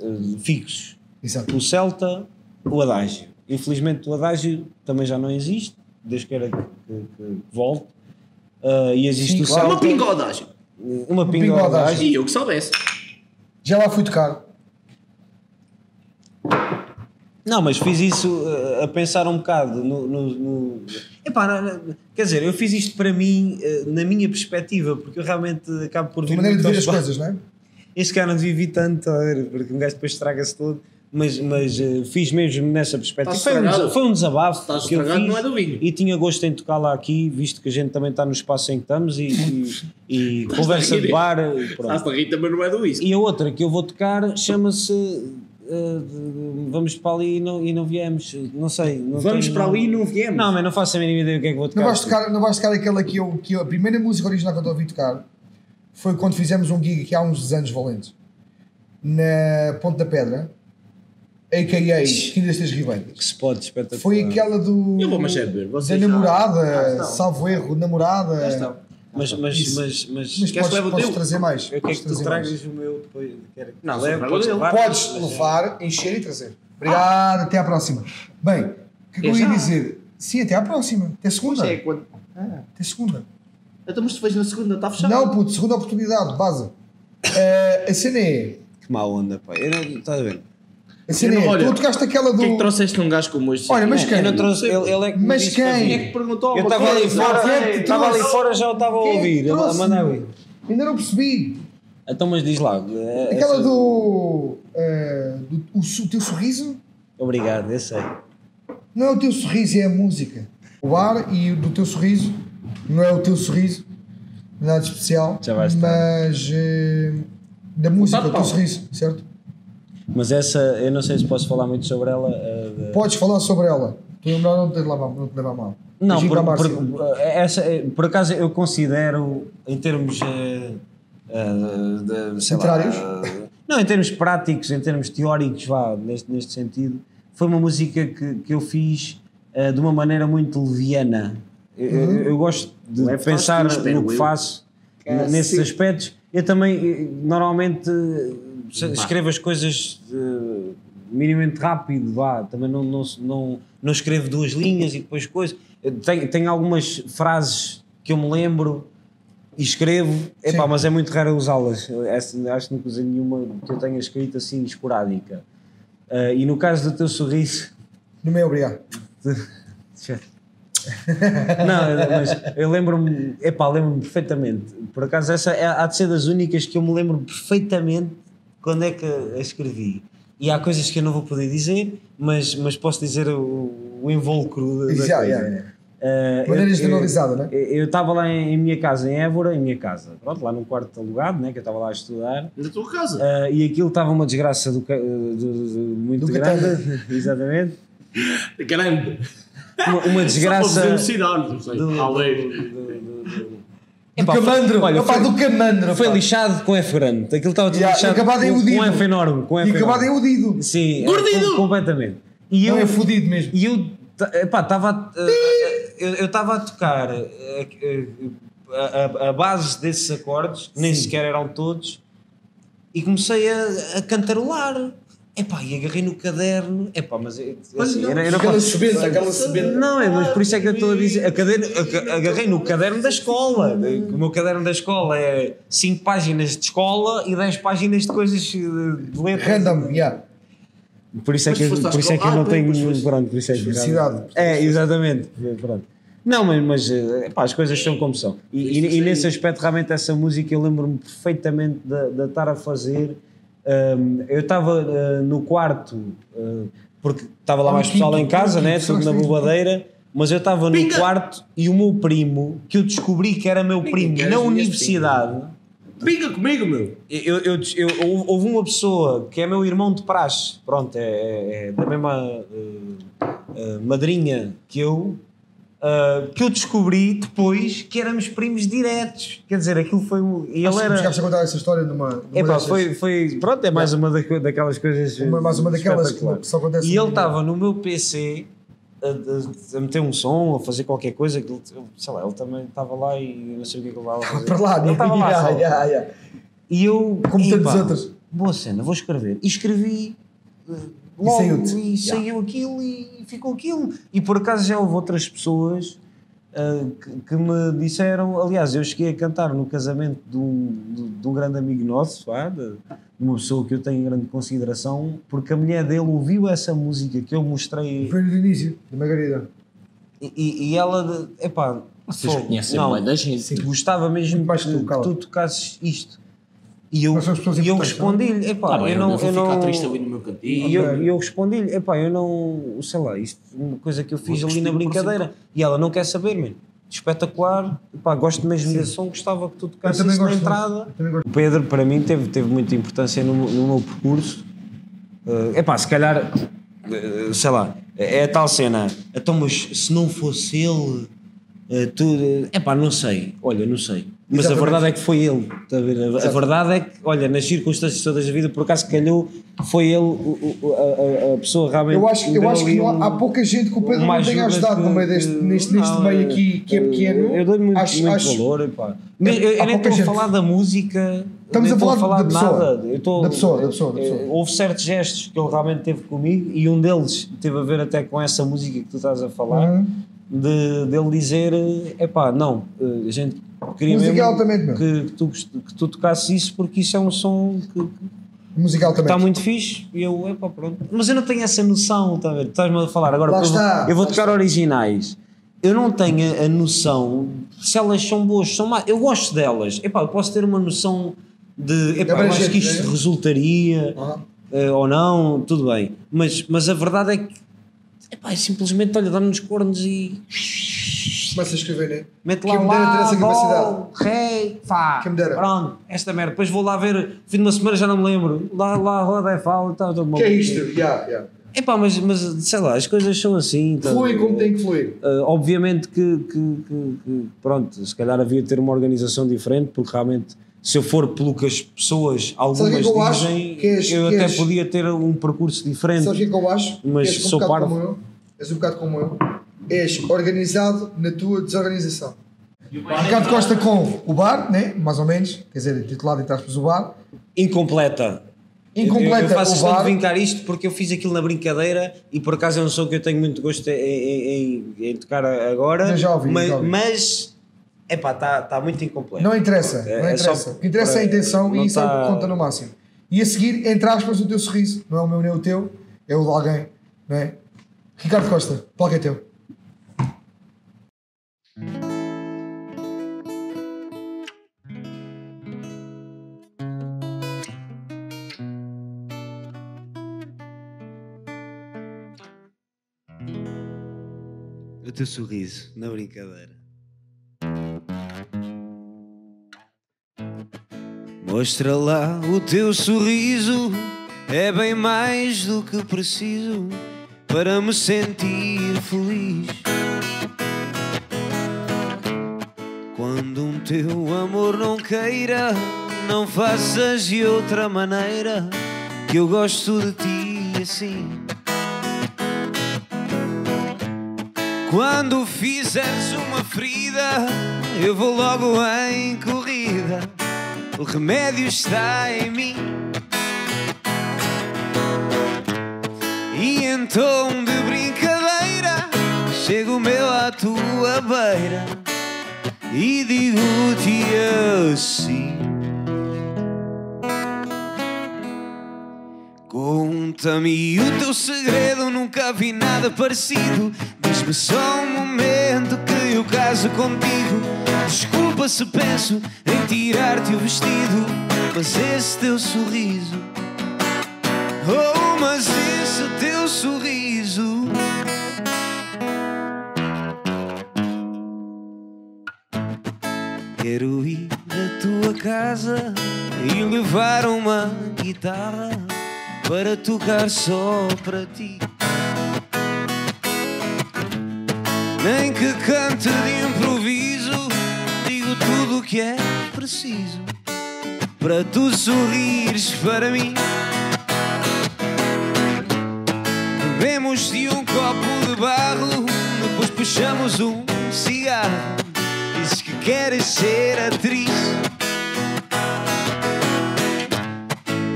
eh, fixos, Exato. o Celta, o Adágio. Infelizmente o Adágio também já não existe, desde que era que, que, que volte. Ah, e existe Sim, o claro. Uma Celta. pingodagem. Uma pinga pinga ao ao Adágio. Adágio. E eu que soubesse. Já lá fui tocar. Não, mas fiz isso ah, a pensar um bocado no. no, no- Epá, não- não- quer dizer, eu fiz isto para mim, ah, na minha perspectiva, porque eu realmente acabo por De maneira de ver as coisas, não é? Este cara não devia vir tanto, porque um gajo depois estraga-se todo. Mas, mas eh, fiz mesmo nessa perspectiva. Foi um, foi um desabafo Estás que eu fiz não é do vinho. e tinha gosto em tocar lá aqui, visto que a gente também está no espaço em que estamos e, e, e conversa de bar. Estás a rir também não é do whisky. E a outra que eu vou tocar chama-se eh, Vamos para ali e não, e não viemos. Não sei. Não Vamos tenho- para ali e não viemos. Não, mas não faço a mínima ideia do que é que vou tocar. Não vais tocar, não vais tocar aquela que eu, que eu. A primeira música original que eu te ouvi tocar foi quando fizemos um gig aqui há uns anos valentes. Na Ponte da Pedra, a.k.a. Quinta das Três Ribeiras. Que spot espetacular. Foi aquela do. Eu vou mais é beber. Da namorada, Já estão. salvo erro, namorada. Já estão. Mas, mas, Isso. mas, mas, Mas Queres podes, que leve o podes teu? trazer mais. eu quero Podes que tu tragas o meu depois. Quero que Não, leve, só podes levar, Podes mas- levar, encher e trazer. Obrigado, até à próxima. Bem, o que é que eu ia dizer? Sim, até à próxima. Até segunda. Pois é, quando- Até segunda. Então, mas tu fez na segunda, está fechado. Não, puto, segunda oportunidade, base. Eh, a cena é. Que má onda, pá. Eu não, estás a ver? A cena Eu não- é. olha, Tu tocaste aquela do. Porquê é que trouxeste um gajo como este? Olha, mas quem? Eu não trouxe, ele, ele é que Mas disse quem? Quem é que perguntou? Eu estava ali fora, Quem é estava ali fora já o estava a Quem é ouvir. trouxe. Ainda não percebi. Então, mas diz lá. eh, Aquela essa- do. eh, do o, su- teu sorriso? Obrigado, eu sei. Não é o teu sorriso, é a música. O ar e o do teu sorriso não é o teu sorriso, nada de especial, Já vai estar. mas eh, da música, o teu sorriso, certo? Mas essa, eu não sei se posso falar muito sobre ela. de- Podes falar sobre ela. Tu é melhor não te levar, não te levar mal. Não, por, por- eh, essa, eh, por acaso eu considero, em termos. de, sei lá, não, em termos práticos, em termos teóricos, vá, neste, neste sentido, foi uma música que, que eu fiz de uma maneira muito leviana. Eu, eu- Uhum. eu gosto de Leve pensar no que eu. faço É, nesses sim. aspectos. Eu também, normalmente, escrevo as coisas minimamente rápido, vá. Também não, não, não, não escrevo duas linhas e depois coisas. Tenho, tenho algumas frases que eu me lembro e escrevo, epá, mas é muito raro usá-las. Essa- Acho que nunca usei nenhuma que eu tenha escrito assim esporádica. Eh, e no caso do teu sorriso, Não me é obrigado. Não, mas eu lembro-me, epá, lembro-me perfeitamente. Por acaso, essa é, há de ser das únicas que eu me lembro perfeitamente quando é que a escrevi. E há coisas que eu não vou poder dizer, mas, mas posso dizer o, o invólucro da, da Já, coisa. já, já. Eh, Maneira eu- generalizada, não é? eu- estava lá em, em minha casa, em Évora, em minha casa, pronto, lá num quarto alugado, né, que eu estava lá a estudar. Na tua casa. Eh, e aquilo estava uma desgraça do, do- do- do- muito Do grande, exatamente. Grande. Uma, uma desgraça. Só para velocidade, não sei. do- do- do- do- Do Epá, foi- camandro. olha, Epá, foi- do camandro. Foi lixado com F grande. Aquilo estava tudo e lixado acabado em com, udido. com F enorme. Com F E acabado em enorme. udido. Sim, Gordido! com- completamente. E eu, Não é fudido mesmo. e eu ta- epá, estava a- eu estava a tocar eh, eh, a, a- a base desses acordes, que nem sequer eram todos, e comecei a, a cantarolar. Epá, e agarrei no caderno. Epá, mas é- assim, era, era Aquela sebenta, aquela sebenta. não, é, mas por isso é que eu estou a dizer. A caderno, a- agarrei no caderno da escola. O meu caderno da escola é 5 páginas de escola e 10 páginas de coisas de letras. Random, yeah. Por isso é que, por isso é que eu não tenho. Pronto, por isso é que. Felicidade. É, exatamente. Pronto. Não, mas, mas eh, pá, as coisas são como são. E, e- e nesse aspecto, realmente, essa música eu lembro-me perfeitamente de, de estar a fazer. Ahm, eu estava ah, no quarto, ah, porque estava lá mais pessoal em casa, né, tudo na bobadeira, mas eu estava no Pinga! quarto e o meu primo, que eu descobri que era meu primo na universidade. Pica comigo, meu. Eu, eu, eu- houve- houve uma pessoa que é meu irmão de praxe, pronto, é, é- é da mesma eh, madrinha que eu, eh, que eu descobri depois que éramos primos diretos. Quer dizer, aquilo foi. um- E ele Acho que era. chegaste a contar essa história numa. numa Epá, dessas. foi, foi. Pronto, é mais uma da- daquelas coisas. Uma- mais uma daquelas que, só acontece. E ele estava no meu PC a, a- a meter um som, a fazer qualquer coisa, que ele- sei lá, ele também estava lá e não sei o que é que ele estava a fazer. Para lá, ele estava lá. yeah, yeah, yeah. E eu, Como tantos outros. Boa cena, vou escrever. E escrevi logo saiu-te. e saiu aquilo e ficou aquilo. E por acaso já houve outras pessoas eh, que, que me disseram. Aliás, eu cheguei a cantar no casamento de um, de, de um grande amigo nosso, vá, de, de uma pessoa que eu tenho em grande consideração, porque a mulher dele ouviu essa música que eu mostrei Foi no início, da Margarida. e, e- e ela, epá, Vocês conhecem não, da gente. gostava mesmo que, que tu tocasses isto. E eu, e eu não é? respondi-lhe, epá, Tá bem, eu não, eu vou eu ficar não, triste ali no meu cantinho. e eu, Ok. e eu respondi-lhe, epá, eu não, sei lá, isto é uma coisa que eu fiz Vou ali na brincadeira. E ela não quer saber, mano. Espetacular, epá, gosto mesmo desse som, gostava que tu tocasses na gosto. entrada. O Pedro, para mim, teve, teve muita importância no, no meu percurso. É epá, se calhar, eh, sei lá, é a tal cena. Então, mas se não fosse ele, eh, tu. Epá, não sei. Olha, não sei. Mas Exatamente. a verdade é que foi ele. tá a? A- a verdade é que, olha, nas circunstâncias todas da vida, por acaso calhou, foi ele o- o- a, a- a pessoa realmente. Eu acho, eu acho que há, um- há pouca gente que o Pedro não tenha ajuda ajudado no que- meio deste, neste, neste não, meio aqui que é eu- pequeno. Eu dou-lhe muito, acho, muito acho- valor. Mas eu, eu há nem estou a falar da música. Estamos a falar da de pessoa. nada. Eu estou- Da pessoa, da pessoa, da eh, pessoa. Houve certos gestos que ele realmente teve comigo e um deles teve a ver até com essa música que tu estás a falar. Uhum. De, dele dizer: é pá, não, eh, a gente queria mesmo que, que tu, que tu tocasses isso porque isso é um som que, Musical também. está muito fixe e eu, epá, pronto. Mas eu não tenho essa noção, tá a ver? Estás-me a falar agora, eu vou- está, eu vou tocar originais. Eu não tenho a, a noção se elas são boas, são más. Eu gosto delas. Epá, eu posso ter uma noção de. Epá, eu acho que isto né? resultaria Ah, eh, ou não, tudo bem. Mas, mas a verdade é que. Epá, é simplesmente, olha, dá-me nos cornos e. começa a escrever, né? Mete lá Quem me dera ter lá, essa dó, rei, fá. Quem me dera. Pronto, esta merda. Depois vou lá ver, fim de uma semana já não me lembro. Lá, lá, roda é fala e tal. Que é isto? Yeah, yeah. Epá, mas, mas sei lá, as coisas são assim. Flui como tem que fluir. Uh, obviamente que, que- que- que, pronto, se calhar havia de ter uma organização diferente, porque realmente, se eu for pelo que as pessoas, algumas que eu dizem, Que és- eu que até és- podia ter um percurso diferente. Sabes o que é eu acho? Mas És um sou bocado parvo. como eu. És um bocado como eu. És organizado na tua desorganização. Ricardo Costa com o bar, né? mais ou menos, quer dizer, titulado entre aspas o bar. Incompleta. Incompleta eu, eu faço questão de brincar isto porque eu fiz aquilo na brincadeira e por acaso é um som que eu tenho muito gosto em, em- em- em tocar agora. Eu já ouvi, mas, já ouvi. mas epá, está tá muito incompleto. Não interessa, É- não é só interessa. O que interessa é a intenção e isso é o tá- que conta no máximo. E a seguir, entre aspas, o teu sorriso. Não é o meu nem o teu, é o de alguém, não é? Ricardo Costa, palco é teu. O teu sorriso, na brincadeira. Mostra lá o teu sorriso, é bem mais do que preciso para me sentir feliz. Quando um teu amor não queira, não faças de outra maneira, que eu gosto de ti assim. Quando fizeres uma ferida, eu vou logo em corrida. O remédio está em mim. E então, de brincadeira, chego meu à tua beira e digo-te assim. Conta-me o teu segredo, nunca vi nada parecido. Diz-me só um momento que eu caso contigo. Desculpa se penso em tirar-te o vestido, mas esse teu sorriso. Oh, mas esse teu sorriso. Quero ir à tua casa e levar uma guitarra para tocar só para ti. Nem que cante de improviso, digo tudo o que é preciso para tu sorrires para mim. Bebemos de um copo de barro, depois puxamos um cigarro. Dizes que queres ser atriz.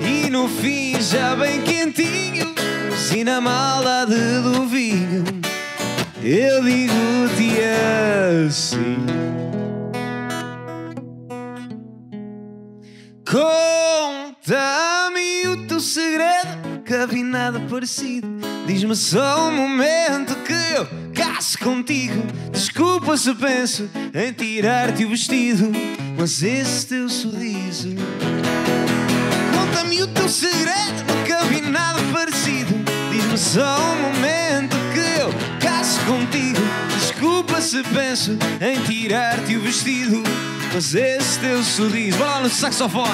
E no fim, já bem quentinho, se na maldade do vinho, eu digo-te assim. Conta-me o teu segredo, nunca vi nada parecido. Diz-me só um momento que eu caso contigo. Desculpa se penso em tirar-te o vestido, mas esse teu sorriso. Conta-me o teu segredo, nunca vi nada parecido. Diz-me só um se penso em tirar-te o vestido, mas esse teu sorriso. Bora lá no saxofone.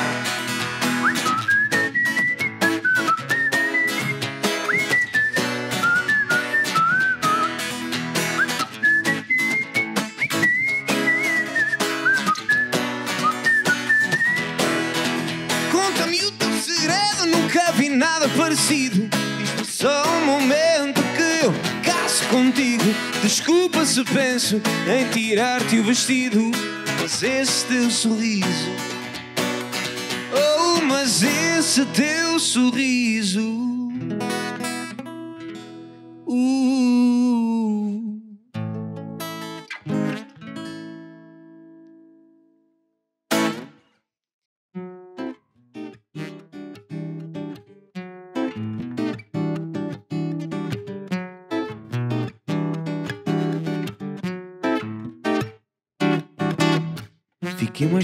Desculpa se penso em tirar-te o vestido, mas esse teu sorriso. Oh, mas esse teu sorriso.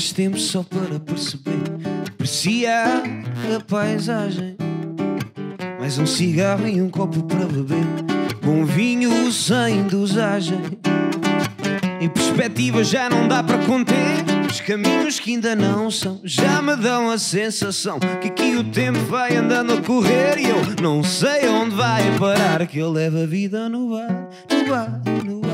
Mais tempo só para perceber. Apreciar a paisagem. Mais um cigarro e um copo para beber. Bom vinho sem dosagem. Em perspectiva já não dá para conter Os caminhos que ainda não são Já me dão a sensação Que aqui o tempo vai andando a correr E eu não sei onde vai parar Que eu levo a vida no bar, no bar, no bar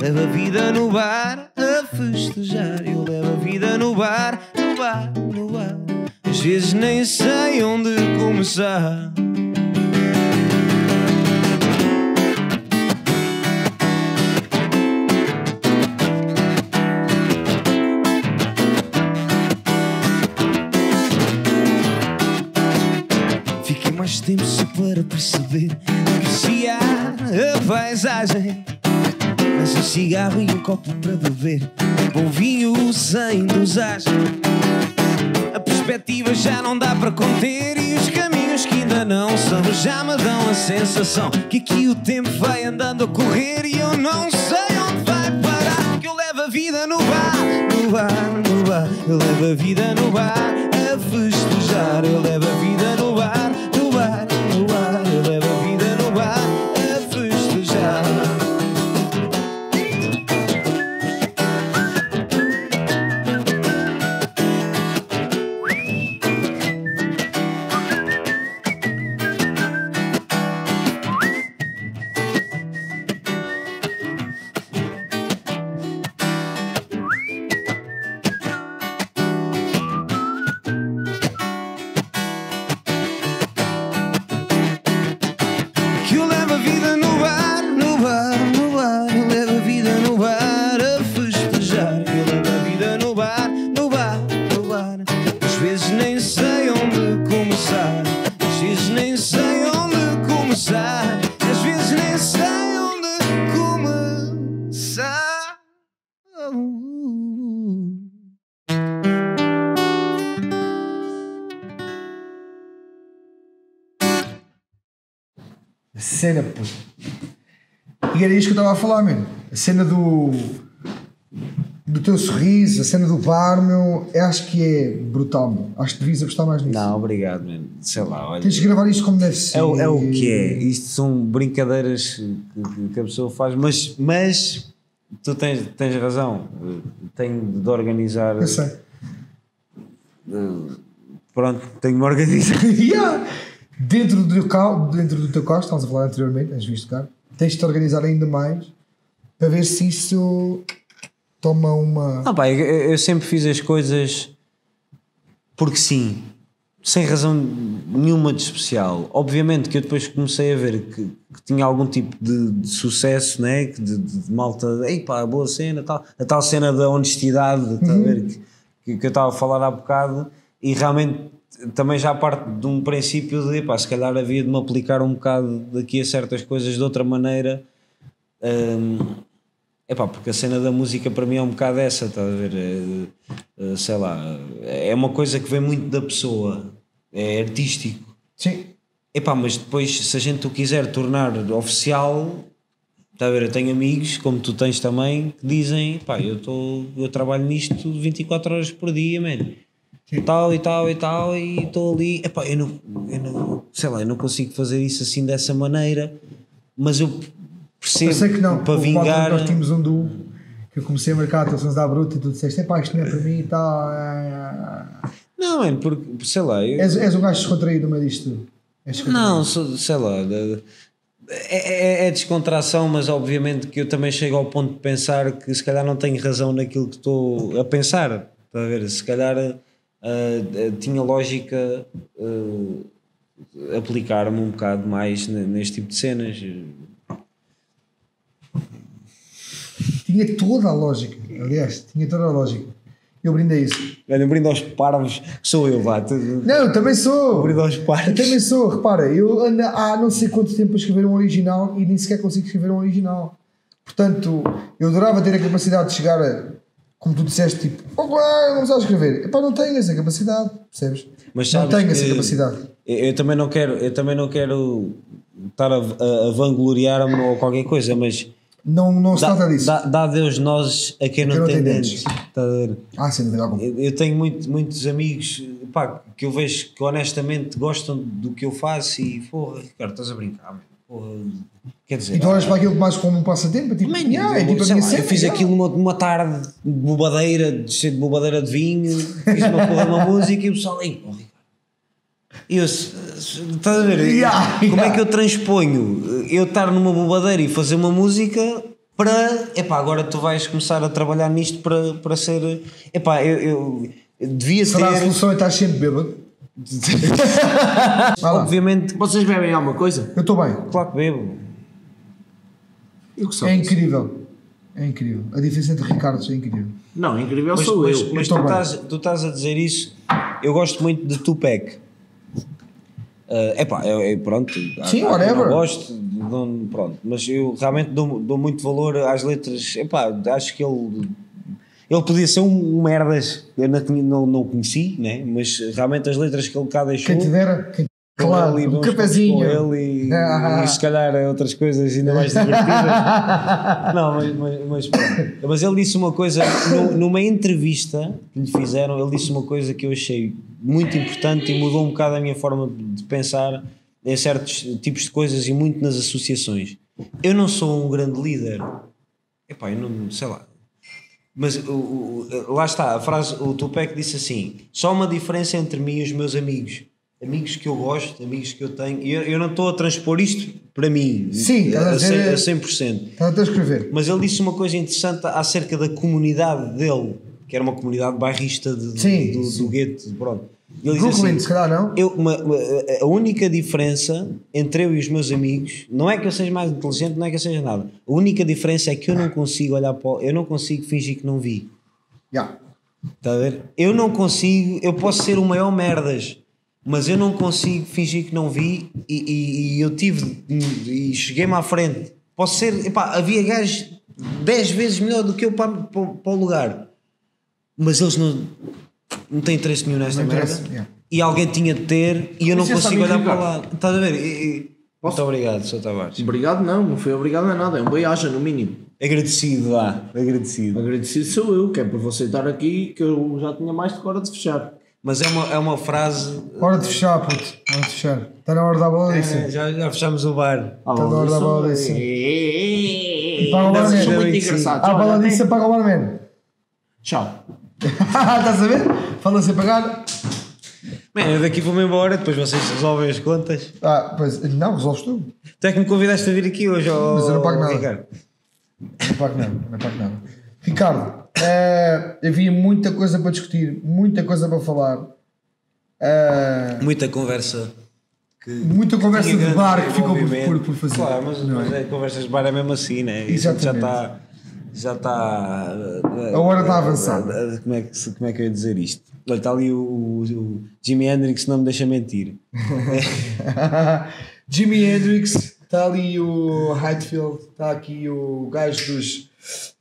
Levo a vida no bar a festejar. Eu levo a vida no bar, no bar, no bar. Às vezes nem sei onde começar. Fiquei mais tempo só para perceber Apreciar a paisagem Um cigarro e um copo para beber. Bom vinho sem dosagem A perspectiva já não dá para conter. E os caminhos que ainda não são Já me dão a sensação Que aqui o tempo vai andando a correr. E eu não sei onde vai parar Que eu levo a vida no bar No bar, no bar. Eu levo a vida no bar A festejar. Eu levo a vida No bar, no bar cena, pô. E era isto que eu estava a falar, mano. A cena do. do teu sorriso, a cena do bar, meu. eu Acho que é brutal, meu. Acho que devias apostar mais nisso. Não, obrigado, man. Sei lá, olha. Tens de gravar isto como deve ser. É, o- é o que é. Isto são brincadeiras que, que- que a pessoa faz, mas, mas tu tens, tens razão. Tenho de organizar. Eu sei. Pronto, tenho de me organizar. Yeah. Dentro do teu carro, dentro do teu carro, estávamos a falar anteriormente, tens visto cá, tens de te organizar ainda mais para ver se isso toma uma. Ah, pá, eu, eu sempre fiz as coisas porque sim, sem razão nenhuma de especial. Obviamente que eu depois comecei a ver que, que tinha algum tipo de, de sucesso, né? que de, de, de malta, ei pá, boa cena, tal, a tal cena da honestidade, tá a ver, que, que eu estava a falar há bocado, e realmente também já parte de um princípio de, pá, se calhar havia de me aplicar um bocado daqui a certas coisas de outra maneira. hum, Epá, porque a cena da música para mim é um bocado essa, estás a ver? É, é, sei lá, é uma coisa que vem muito da pessoa, é artístico. Sim. Epá, mas depois, se a gente o quiser tornar oficial, está a ver? Eu tenho amigos, como tu tens também, que dizem: pá, eu, tô, eu trabalho nisto 24 horas por dia, mano. Tal e tal e tal, e estou ali. Epá, eu não, eu não, sei lá, eu não consigo fazer isso assim dessa maneira, mas eu percebo Eu sei que não. para vingar. Nós tínhamos um duo que eu comecei a marcar atuações da bruta e tu disseste: epá, isto não é para mim e tal. ah, Não, mano, porque, sei lá, eu, És, és um gajo descontraído no meio disto tudo. És descontraído. não, sou- sei lá, de- é, é- é descontração, mas obviamente que eu também chego ao ponto de pensar que se calhar não tenho razão naquilo que estou a pensar. Está a ver? Se calhar ah, ah, tinha lógica ah, aplicar-me um bocado mais ne- neste tipo de cenas. Tinha toda a lógica. Aliás, tinha toda a lógica. Eu brindo a isso. Olha, brindo aos parvos, que sou eu, vá. Não, eu também sou. Brindo aos Eu parvos. também sou, repara, eu ando há não sei quanto tempo a escrever um original e nem sequer consigo escrever um original. Portanto, eu adorava ter a capacidade de chegar a, como tu disseste, tipo, claro, não sabes escrever. Epá, não tenho essa capacidade, percebes? Mas não sabes tenho essa capacidade. Eu, eu também não quero, eu também não quero estar a, a, a vangloriar-me ou qualquer coisa, mas Não, não se Dá, trata disso. dá, dá Deus nós a quem não, tem dentes. A ver? Ah, dúvida alguma. Eu, eu tenho muito- muitos amigos pá, que eu vejo que honestamente gostam do que eu faço e porra, Ricardo, estás a brincar, mano. Quer dizer, E tu olhas para aquilo mais como um passatempo, tipo, Man, yeah, é eu, tipo lá, cena, eu fiz yeah. aquilo numa, numa tarde de bobadeira, de cheio de bobadeira de vinho, fiz uma uma música e o pessoal aí, oh. E eu, estás a ver? Yeah, Como é yeah. que eu transponho eu estar numa bobadeira e fazer uma música para, epá, agora tu vais começar a trabalhar nisto para, para ser, epá, eu, eu, devia Será a solução é estar sempre bêbado? Obviamente, Vocês bebem alguma coisa? Eu estou bem. claro que bebo. Eu que sou. É incrível. É incrível. A diferença entre Ricardos é incrível. Não, incrível Mas, sou mas- eu. mas Eu tu, estás, tu estás a dizer isso. Eu gosto muito de Tupac. É epá, eu, eu- pronto. Sim, há whatever. Não gosto, não- pronto. Mas eu realmente dou, dou muito valor às letras. Epá, acho que ele. Ele podia ser um, um merdas, eu não, não, não o conheci, né? mas realmente as letras que ele cá deixou. Quem te dera, quem... claro, um cafezinho. Com ele e, Ah. e se calhar outras coisas ainda mais divertidas. não, mas, mas, mas, pronto. mas ele disse uma coisa, nu- numa entrevista que lhe fizeram, ele disse uma coisa que eu achei muito importante e mudou um bocado a minha forma de pensar em certos tipos de coisas e muito nas associações. Eu não sou um grande líder. Epá, eu não sei lá. Mas o- o- lá está, a frase, o Tupac disse assim: só uma diferença entre mim e os meus amigos. Amigos que eu gosto, amigos que eu tenho. E eu, eu não estou a transpor isto para mim Sim, a a, dizer- 100%, a 100%. Está a escrever. Mas ele disse uma coisa interessante acerca da comunidade dele, que era uma comunidade bairrista de, Sim, do, sim. do gueto. Pronto. Ele Brooklyn, assim, se calhar não. eu, uma- uma- a única diferença entre eu e os meus amigos não é que eu seja mais inteligente, não é que eu seja nada. A única diferença é que eu não consigo olhar para o- eu não consigo fingir que não vi. Yeah. Está a ver? Eu não consigo, eu posso ser o maior merdas, mas eu não consigo fingir que não vi e, e- e eu tive e cheguei-me à frente. Posso ser, epá, havia gajos 10 vezes melhor do que eu para, para, para o lugar, mas eles não, não têm interesse nenhum nesta Não merda. yeah. E alguém tinha de ter e eu não Licença, consigo olhar para lá. Estás a ver? E- e- muito obrigado, Sr. Tavares. Obrigado, não, não foi obrigado a nada, é um beijo no mínimo. Agradecido, vá, agradecido. Agradecido sou eu, que é por você estar aqui, que eu já tinha mais de hora de fechar. Mas é uma, é uma frase. Hora de fechar, puto. Hora de fechar. Está na hora da bola É, já, já fechamos o bar. Ah, Tá na hora da isso- bola disso. E paga o barman. engraçados. A até- disso apaga o barman. Tchau. Estás a ver? Fala-se a pagar. Man, eu daqui vou-me embora, depois vocês resolvem as contas. Ah, pois, não, resolves tu. Tu é que me convidaste a vir aqui hoje, ó, Mas eu não pago nada. Ricardo. Não pago nada, não pago nada. Ricardo, eh, havia muita coisa para discutir, muita coisa para falar. Eh, Muita conversa. Que muita conversa tinha de bar que ficou por, por, fazer. Claro, mas, mas é, conversas de bar é mesmo assim, né? Isso Já Exatamente. está. Já está. A hora está avançada. Como é, que, como é que eu ia dizer isto? Olha, está ali o, o, o Jimi Hendrix, não me deixa mentir. Jimi Hendrix, está ali o Heightfield, está aqui o gajo dos.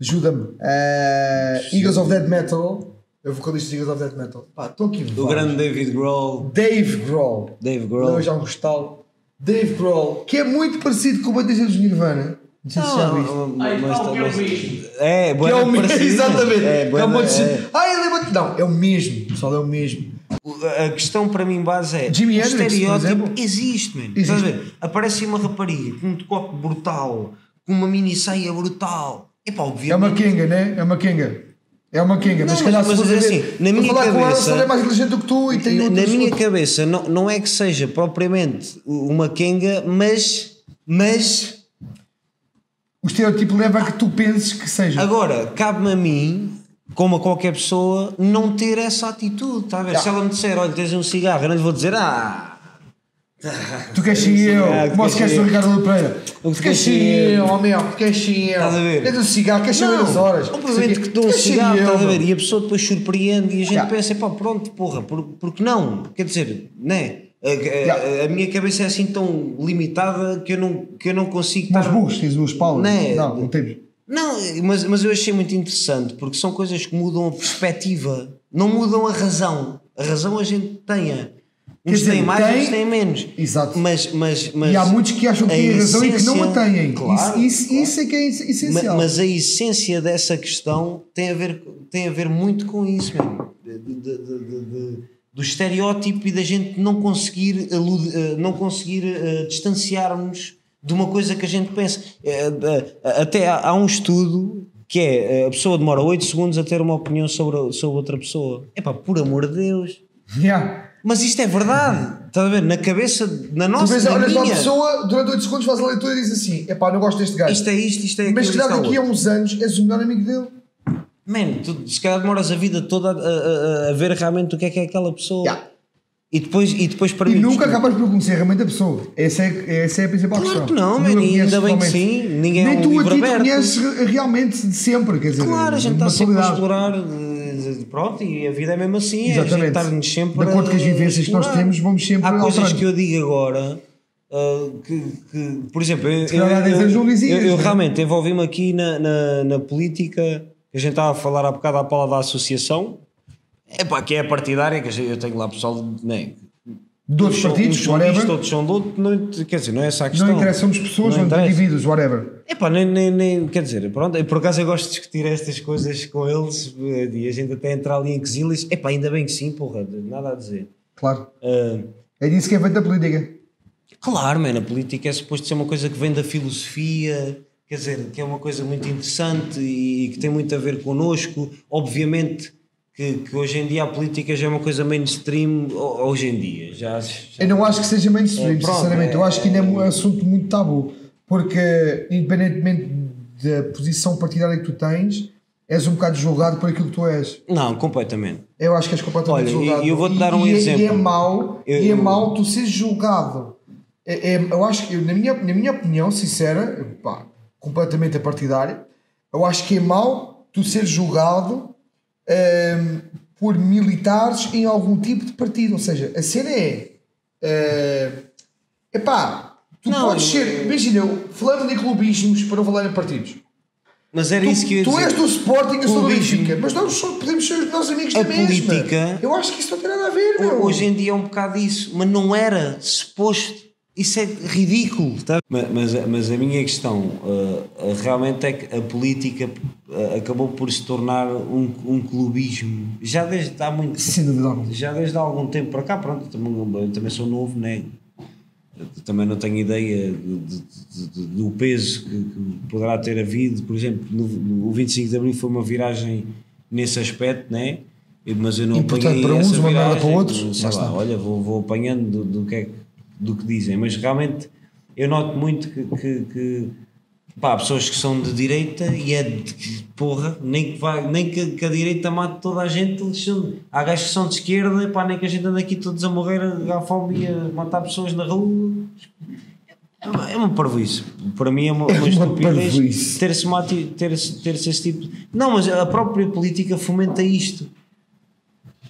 Ajuda-me. Eh, Eagles of Dead Metal. Eu vocalista de Eagles of Dead Metal. Pá, estão aqui O grande David Grohl. Dave Grohl. Dave Não, Grohl. já um gostalo. Dave Grohl, que é muito parecido com o baterista dos Nirvana. Não se já viste. mas- mas- que é o mas- mesmo. É, Que é o mesmo, exatamente. É, É, bué é. Ah, ele é Não, é o mesmo. Pessoal, é o mesmo. A questão para mim base é Jimi o Hendrix, estereótipo existe, mano. Estás a ver? Aparece uma rapariga com um decote brutal, com uma mini saia brutal. E pá, É uma. Kinga, né? É uma Kinga. É uma Kinga. Mas se calhar mas- se mas é ver, assim, na para minha falar com ela, cabeça- se ela é mais inteligente do que tu e tem na, na minha cabeça não, não é que seja propriamente uma Kenga, mas. Mas. O estereotipo leva a que tu penses que seja. Agora, cabe-me a mim, como a qualquer pessoa, não ter essa atitude. Está a ver? Já. Se ela me disser, olha, tens um cigarro, eu não lhe vou dizer, ah. Tu queres ser eu, como se queres o. Ricardo. O Tu queres ser eu, oh meu, tu queres ser eu. Estás a ver? Queres um cigarro, queres saber as horas. Obviamente que dou um cigarro, estás a ver? E a pessoa depois surpreende e a gente pensa, pá, pronto, porra, por, porque não? Quer dizer, né? A, a- a minha cabeça é assim tão limitada que eu não, que eu não consigo estar- burros, tens duas palas. Né? Não, não temos. Não, mas, mas eu achei muito interessante porque são coisas que mudam a perspectiva, não mudam a razão. A razão a gente tenha. Quer Uns dizer, têm mais, tem- outros têm menos. Exato. Mas, mas, mas e há muitos que acham que a têm razão e que não a têm. Claro, isso, isso, claro. isso é que é essencial. Mas a essência dessa questão tem a ver, tem a ver muito com isso. De- de- de- de- de- do estereótipo e da gente não conseguir, eh, não conseguir eh, distanciar-nos de uma coisa que a gente pensa. Eh, Até há, há um estudo que é a pessoa demora 8 segundos a ter uma opinião sobre, sobre outra pessoa. Epá, por amor de Deus. Yeah. Mas isto é verdade. Estás a ver? Na cabeça, na nossa, olhas para a pessoa, durante 8 segundos faz a leitura e diz assim: epá, não gosto deste gajo. Isto é isto, isto é Mas aquilo, se calhar isto é daqui a uns anos és o melhor amigo dele. Man, tu se calhar demoras a vida toda a, a- a- a ver realmente o que é que é aquela pessoa. Yeah. E depois, e depois para E mim. nunca desculpa. acabas por conhecer realmente a pessoa. Essa é, essa é a principal Claro questão. que não, man, ainda bem que sim. Ninguém é Nem um tu a livro ti te aberto. conheces re- realmente de sempre. Quer dizer, Claro, a gente está sempre a explorar. eh, Pronto, e a vida é mesmo assim. É a gente Exatamente. estar-nos sempre. De acordo com as a vivências que nós temos, vamos sempre Há coisas alterando. que eu digo agora. uh, que, que, por exemplo, eu, eu, 10 anos não dizias, eu- eu é? realmente envolvi-me aqui na, na, na política, a gente estava a falar há bocado à pala da associação, Epá, que é partidária, que eu tenho lá pessoal né, De outros são- partidos, whatever. outros são do outro, não, quer dizer, não é essa a questão. Não interessa, somos pessoas, Não interessa. indivíduos, whatever. Epá, nem, nem, nem, quer dizer, pronto, por acaso eu gosto de discutir estas coisas com eles e a gente até entrar ali em quesilhas. Epá, ainda bem que sim, porra, nada a dizer. Claro. Ah, É disso que é feita a política. Claro, man, a política é suposto ser uma coisa que vem da filosofia, quer dizer, que é uma coisa muito interessante e que tem muito a ver connosco. Obviamente que, que hoje em dia a política já é uma coisa mainstream, ho- hoje em dia. Já, já- Eu não acho que seja mainstream, É, pronto, sinceramente. Eu é- acho que ainda é um assunto muito tabu. Porque, independentemente da posição partidária que tu tens, és um bocado julgado por aquilo que tu és. Não, completamente. Eu acho que és completamente Olha, julgado. e eu vou-te dar um e, é- exemplo. E é mau, Eu- e é eu- mau tu seres julgado. É, é- eu acho que, eu, na, minha, na minha opinião, sincera, pá, completamente partidária, eu acho que é mau tu seres julgado ehm, por militares em algum tipo de partido. Ou seja, a cena é. é epá, tu Não, podes eu- ser. Imagina, eu- falando de clubismos para não falar em partidos. Mas era Tu, isso que eu ia tu dizer. és do Sporting, eu sou do. Benfica, mas nós só podemos ser os nossos amigos A da mesma. política- Eu acho que isso não tem nada a ver, meu. Hoje em dia é um bocado isso, mas não era suposto. Isso é ridículo. Tá? Mas, mas, mas a minha questão uh, realmente é que a política uh, acabou por se tornar um, um clubismo. Já desde há muito Sem dúvida alguma. já desde há algum tempo para cá, pronto, eu também, eu também sou novo, né? Eu também não tenho ideia de- de- de- do peso que, que poderá ter havido. Por exemplo, no, no- o 25 de Abril foi uma viragem nesse aspecto, né? Mas eu não Importante apanhei para uns, essa viragem, para outros, Sei lá olha, vou, vou apanhando do, do que é que- do que dizem, mas realmente eu noto muito que, que, que pá, há pessoas que são de direita e é de porra, nem que, vai, nem que, que a direita mate toda a gente, eles são, há gajos que são de esquerda, pá, nem que a gente ande aqui todos a morrer à fome e a matar pessoas na rua. É uma, é uma parvoíce. Para mim é uma, uma uma estupidez ter-se uma ati- ter-se ter-se esse tipo. de- Não, mas a própria política fomenta isto.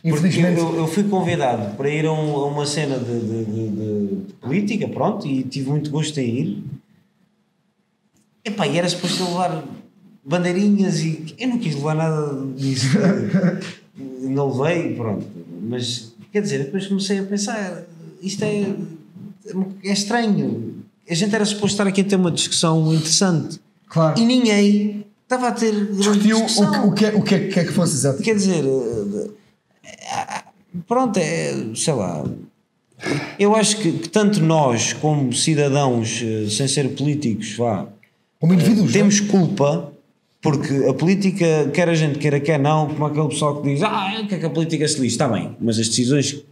Infelizmente. eu, eu fui convidado para ir a, um- a uma cena de, de- de- de- política, pronto, e tive muito gosto em ir. Epá, e era suposto levar bandeirinhas e eu não quis levar nada disso. não levei, pronto. Mas, quer dizer, depois comecei a pensar, isto é, é estranho. A gente era suposto estar aqui a ter uma discussão interessante Claro. e ninguém estava a ter Discutiu discussão. o, que- o, que, é- o que é que que fosse exato. Quer dizer, pronto, é, sei lá. Eu acho que, que tanto nós, como cidadãos, eh, sem ser políticos, vá, Como indivíduos. temos culpa, porque a política, quer a gente queira, quer não, como aquele pessoal que diz, ah, o que é que a política se lixa? Está bem, mas as decisões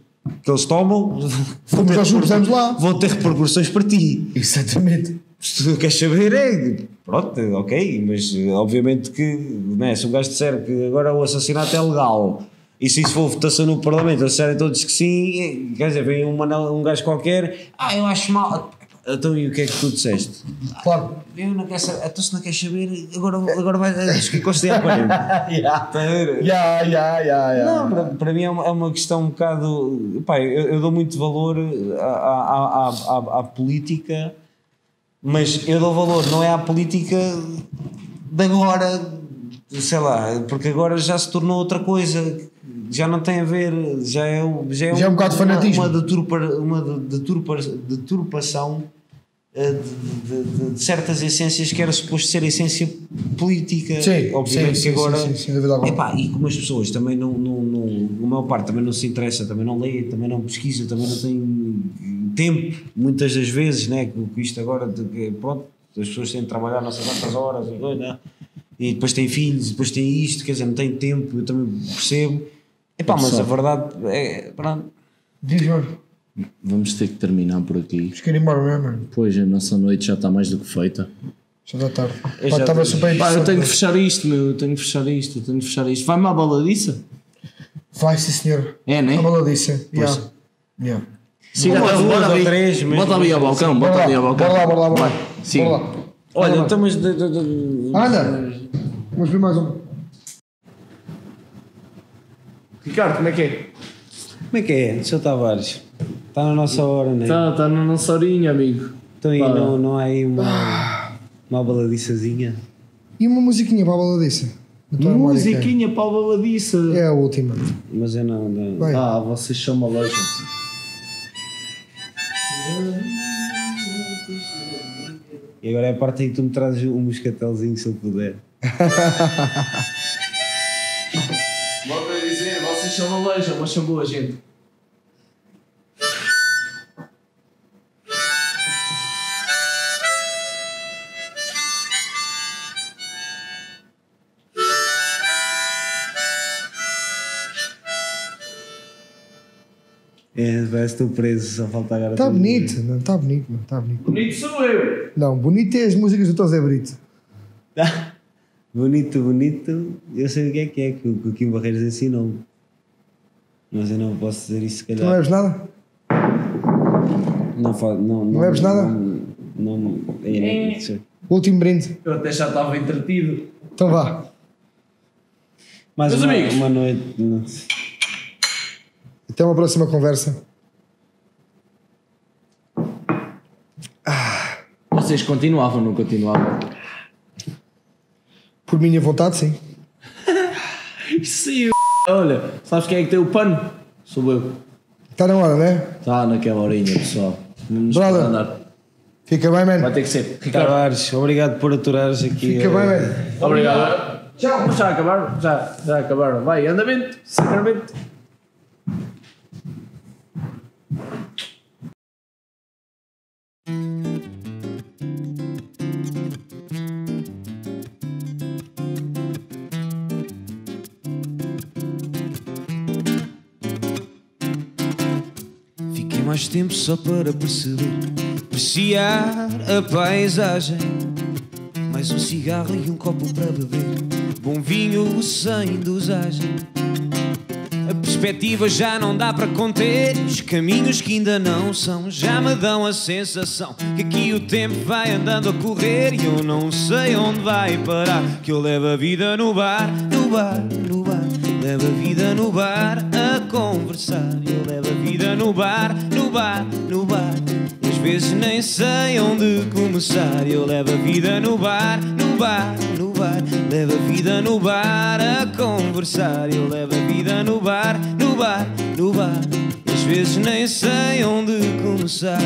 que eles tomam vão ter, nós lá. vão ter repercussões para ti. Exatamente. Se tu queres saber, é. Pronto, ok, mas eh, obviamente que né, se um gajo disser que agora o assassinato é legal e se isso for votação no Parlamento, eles disserem todos que sim, eh, quer dizer, vem um, um gajo qualquer, ah, eu acho mal. Então e o que é que tu disseste? Claro. Eu não quero saber, então se não queres saber, agora, agora vai, acho que encostei à parede. Está a ver? Ya, ya, ya. Não, para, para mim é uma, é uma questão um bocado. Pá, eu, eu dou muito valor à, à, à, à, à política, mas eu dou valor não é à política de agora, sei lá, porque agora já se tornou outra coisa. Já não tem a ver, já é, já é, Já é um bocado de uma- fanatismo. Uma, deturpa, uma de- deturpa, deturpação eh, de, de- de- certas essências que era suposto ser a essência política. Sim, Obviamente sim, que sim, agora. sim, sim, sem dúvida alguma. Epá, e como as pessoas também não, não, não, a maior parte também não se interessa, também não lê, também não pesquisa, também não tem tempo, muitas das vezes, né? Com isto agora, que, pronto, as pessoas têm de trabalhar não sei quantas horas e coisa, né? e depois têm filhos, depois têm isto, quer dizer, não têm tempo, eu também percebo. Epá, mas a verdade é. Pronto, Diz, mano. Vamos ter que terminar por aqui. Ir embora mesmo, mano. Pois a nossa noite já está mais do que feita. Já está tarde. Eu Pá, já Estava super Pá, eu interessante. tenho que fechar isto, meu. Eu tenho que fechar isto, eu tenho que fechar isto. Vai-me à baladiça? Vai, sim, senhor. É, né? A baladice. Yeah. Yeah. Siga Uma, até duas bota ou ali. três, mesmo. Bota ali ao balcão, bota Bora ali ao lá, balcão. bora lá, bora lá, bora lá. Vai, siga. Bora lá. Olha, Bora lá. mas. de- de- de- Anda! Vamos ver mais um. Ricardo, como é que é? Como é que é, Sr. Tavares? Está na nossa hora, né? Está tá na nossa horinha, amigo. Então aí Pá. não, não há aí uma, uma baladiçazinha. E uma musiquinha para a que Musiquinha para a baladiça. É É a última. Mas eu não. não. Vai. Ah, vocês são malucos. E agora é a parte em que tu me trazes um moscatelzinho se eu puder. são malucos, mas são boa gente. É, parece que estou preso, só falta agora. Está. Tá bonito, não, está bonito, não, está bonito. Bonito sou eu. Não, bonito é as músicas do Tom Zé Brito. Bonito, bonito. Eu sei o que é que é, que o que o Kim Barreiros ensinou-me. Mas eu não posso dizer isso se Tu não calhar. bebes nada? Não, não, não, bebes nada? Não, não, é, é, isso. Último brinde. Eu até já estava entretido. Então vá. Mais Meus uma, amigos. uma noite. não. Até uma próxima conversa. Vocês continuavam, não continuavam? Por minha vontade, sim. Sim, olha, sabes quem é que tem o pano? Sou eu. Está na hora, né? Está naquela horinha, pessoal. Vamos andar. Fica bem, Vai man. ter que ser. Ricardo, Tavares, obrigado por aturares aqui. Fica eh, bem, man. obrigado. Tchau. Já acabaram? Já, já acabaram. Vai, andamento, sacramento. Tempo só para perceber, apreciar a paisagem. Mais um cigarro e um copo para beber, bom vinho sem dosagem. A perspectiva já não dá para conter, os caminhos que ainda não são já me dão a sensação que aqui o tempo vai andando a correr e eu não sei onde vai parar. Que eu levo a vida no bar, no bar, levo a vida no bar a conversar. Eu levo a vida no bar, no bar, no bar. Às vezes nem sei onde começar. Eu levo a vida no bar, no bar, no bar. Levo a vida no bar a conversar. Eu levo a vida no bar, no bar, no bar. Às vezes nem sei onde começar.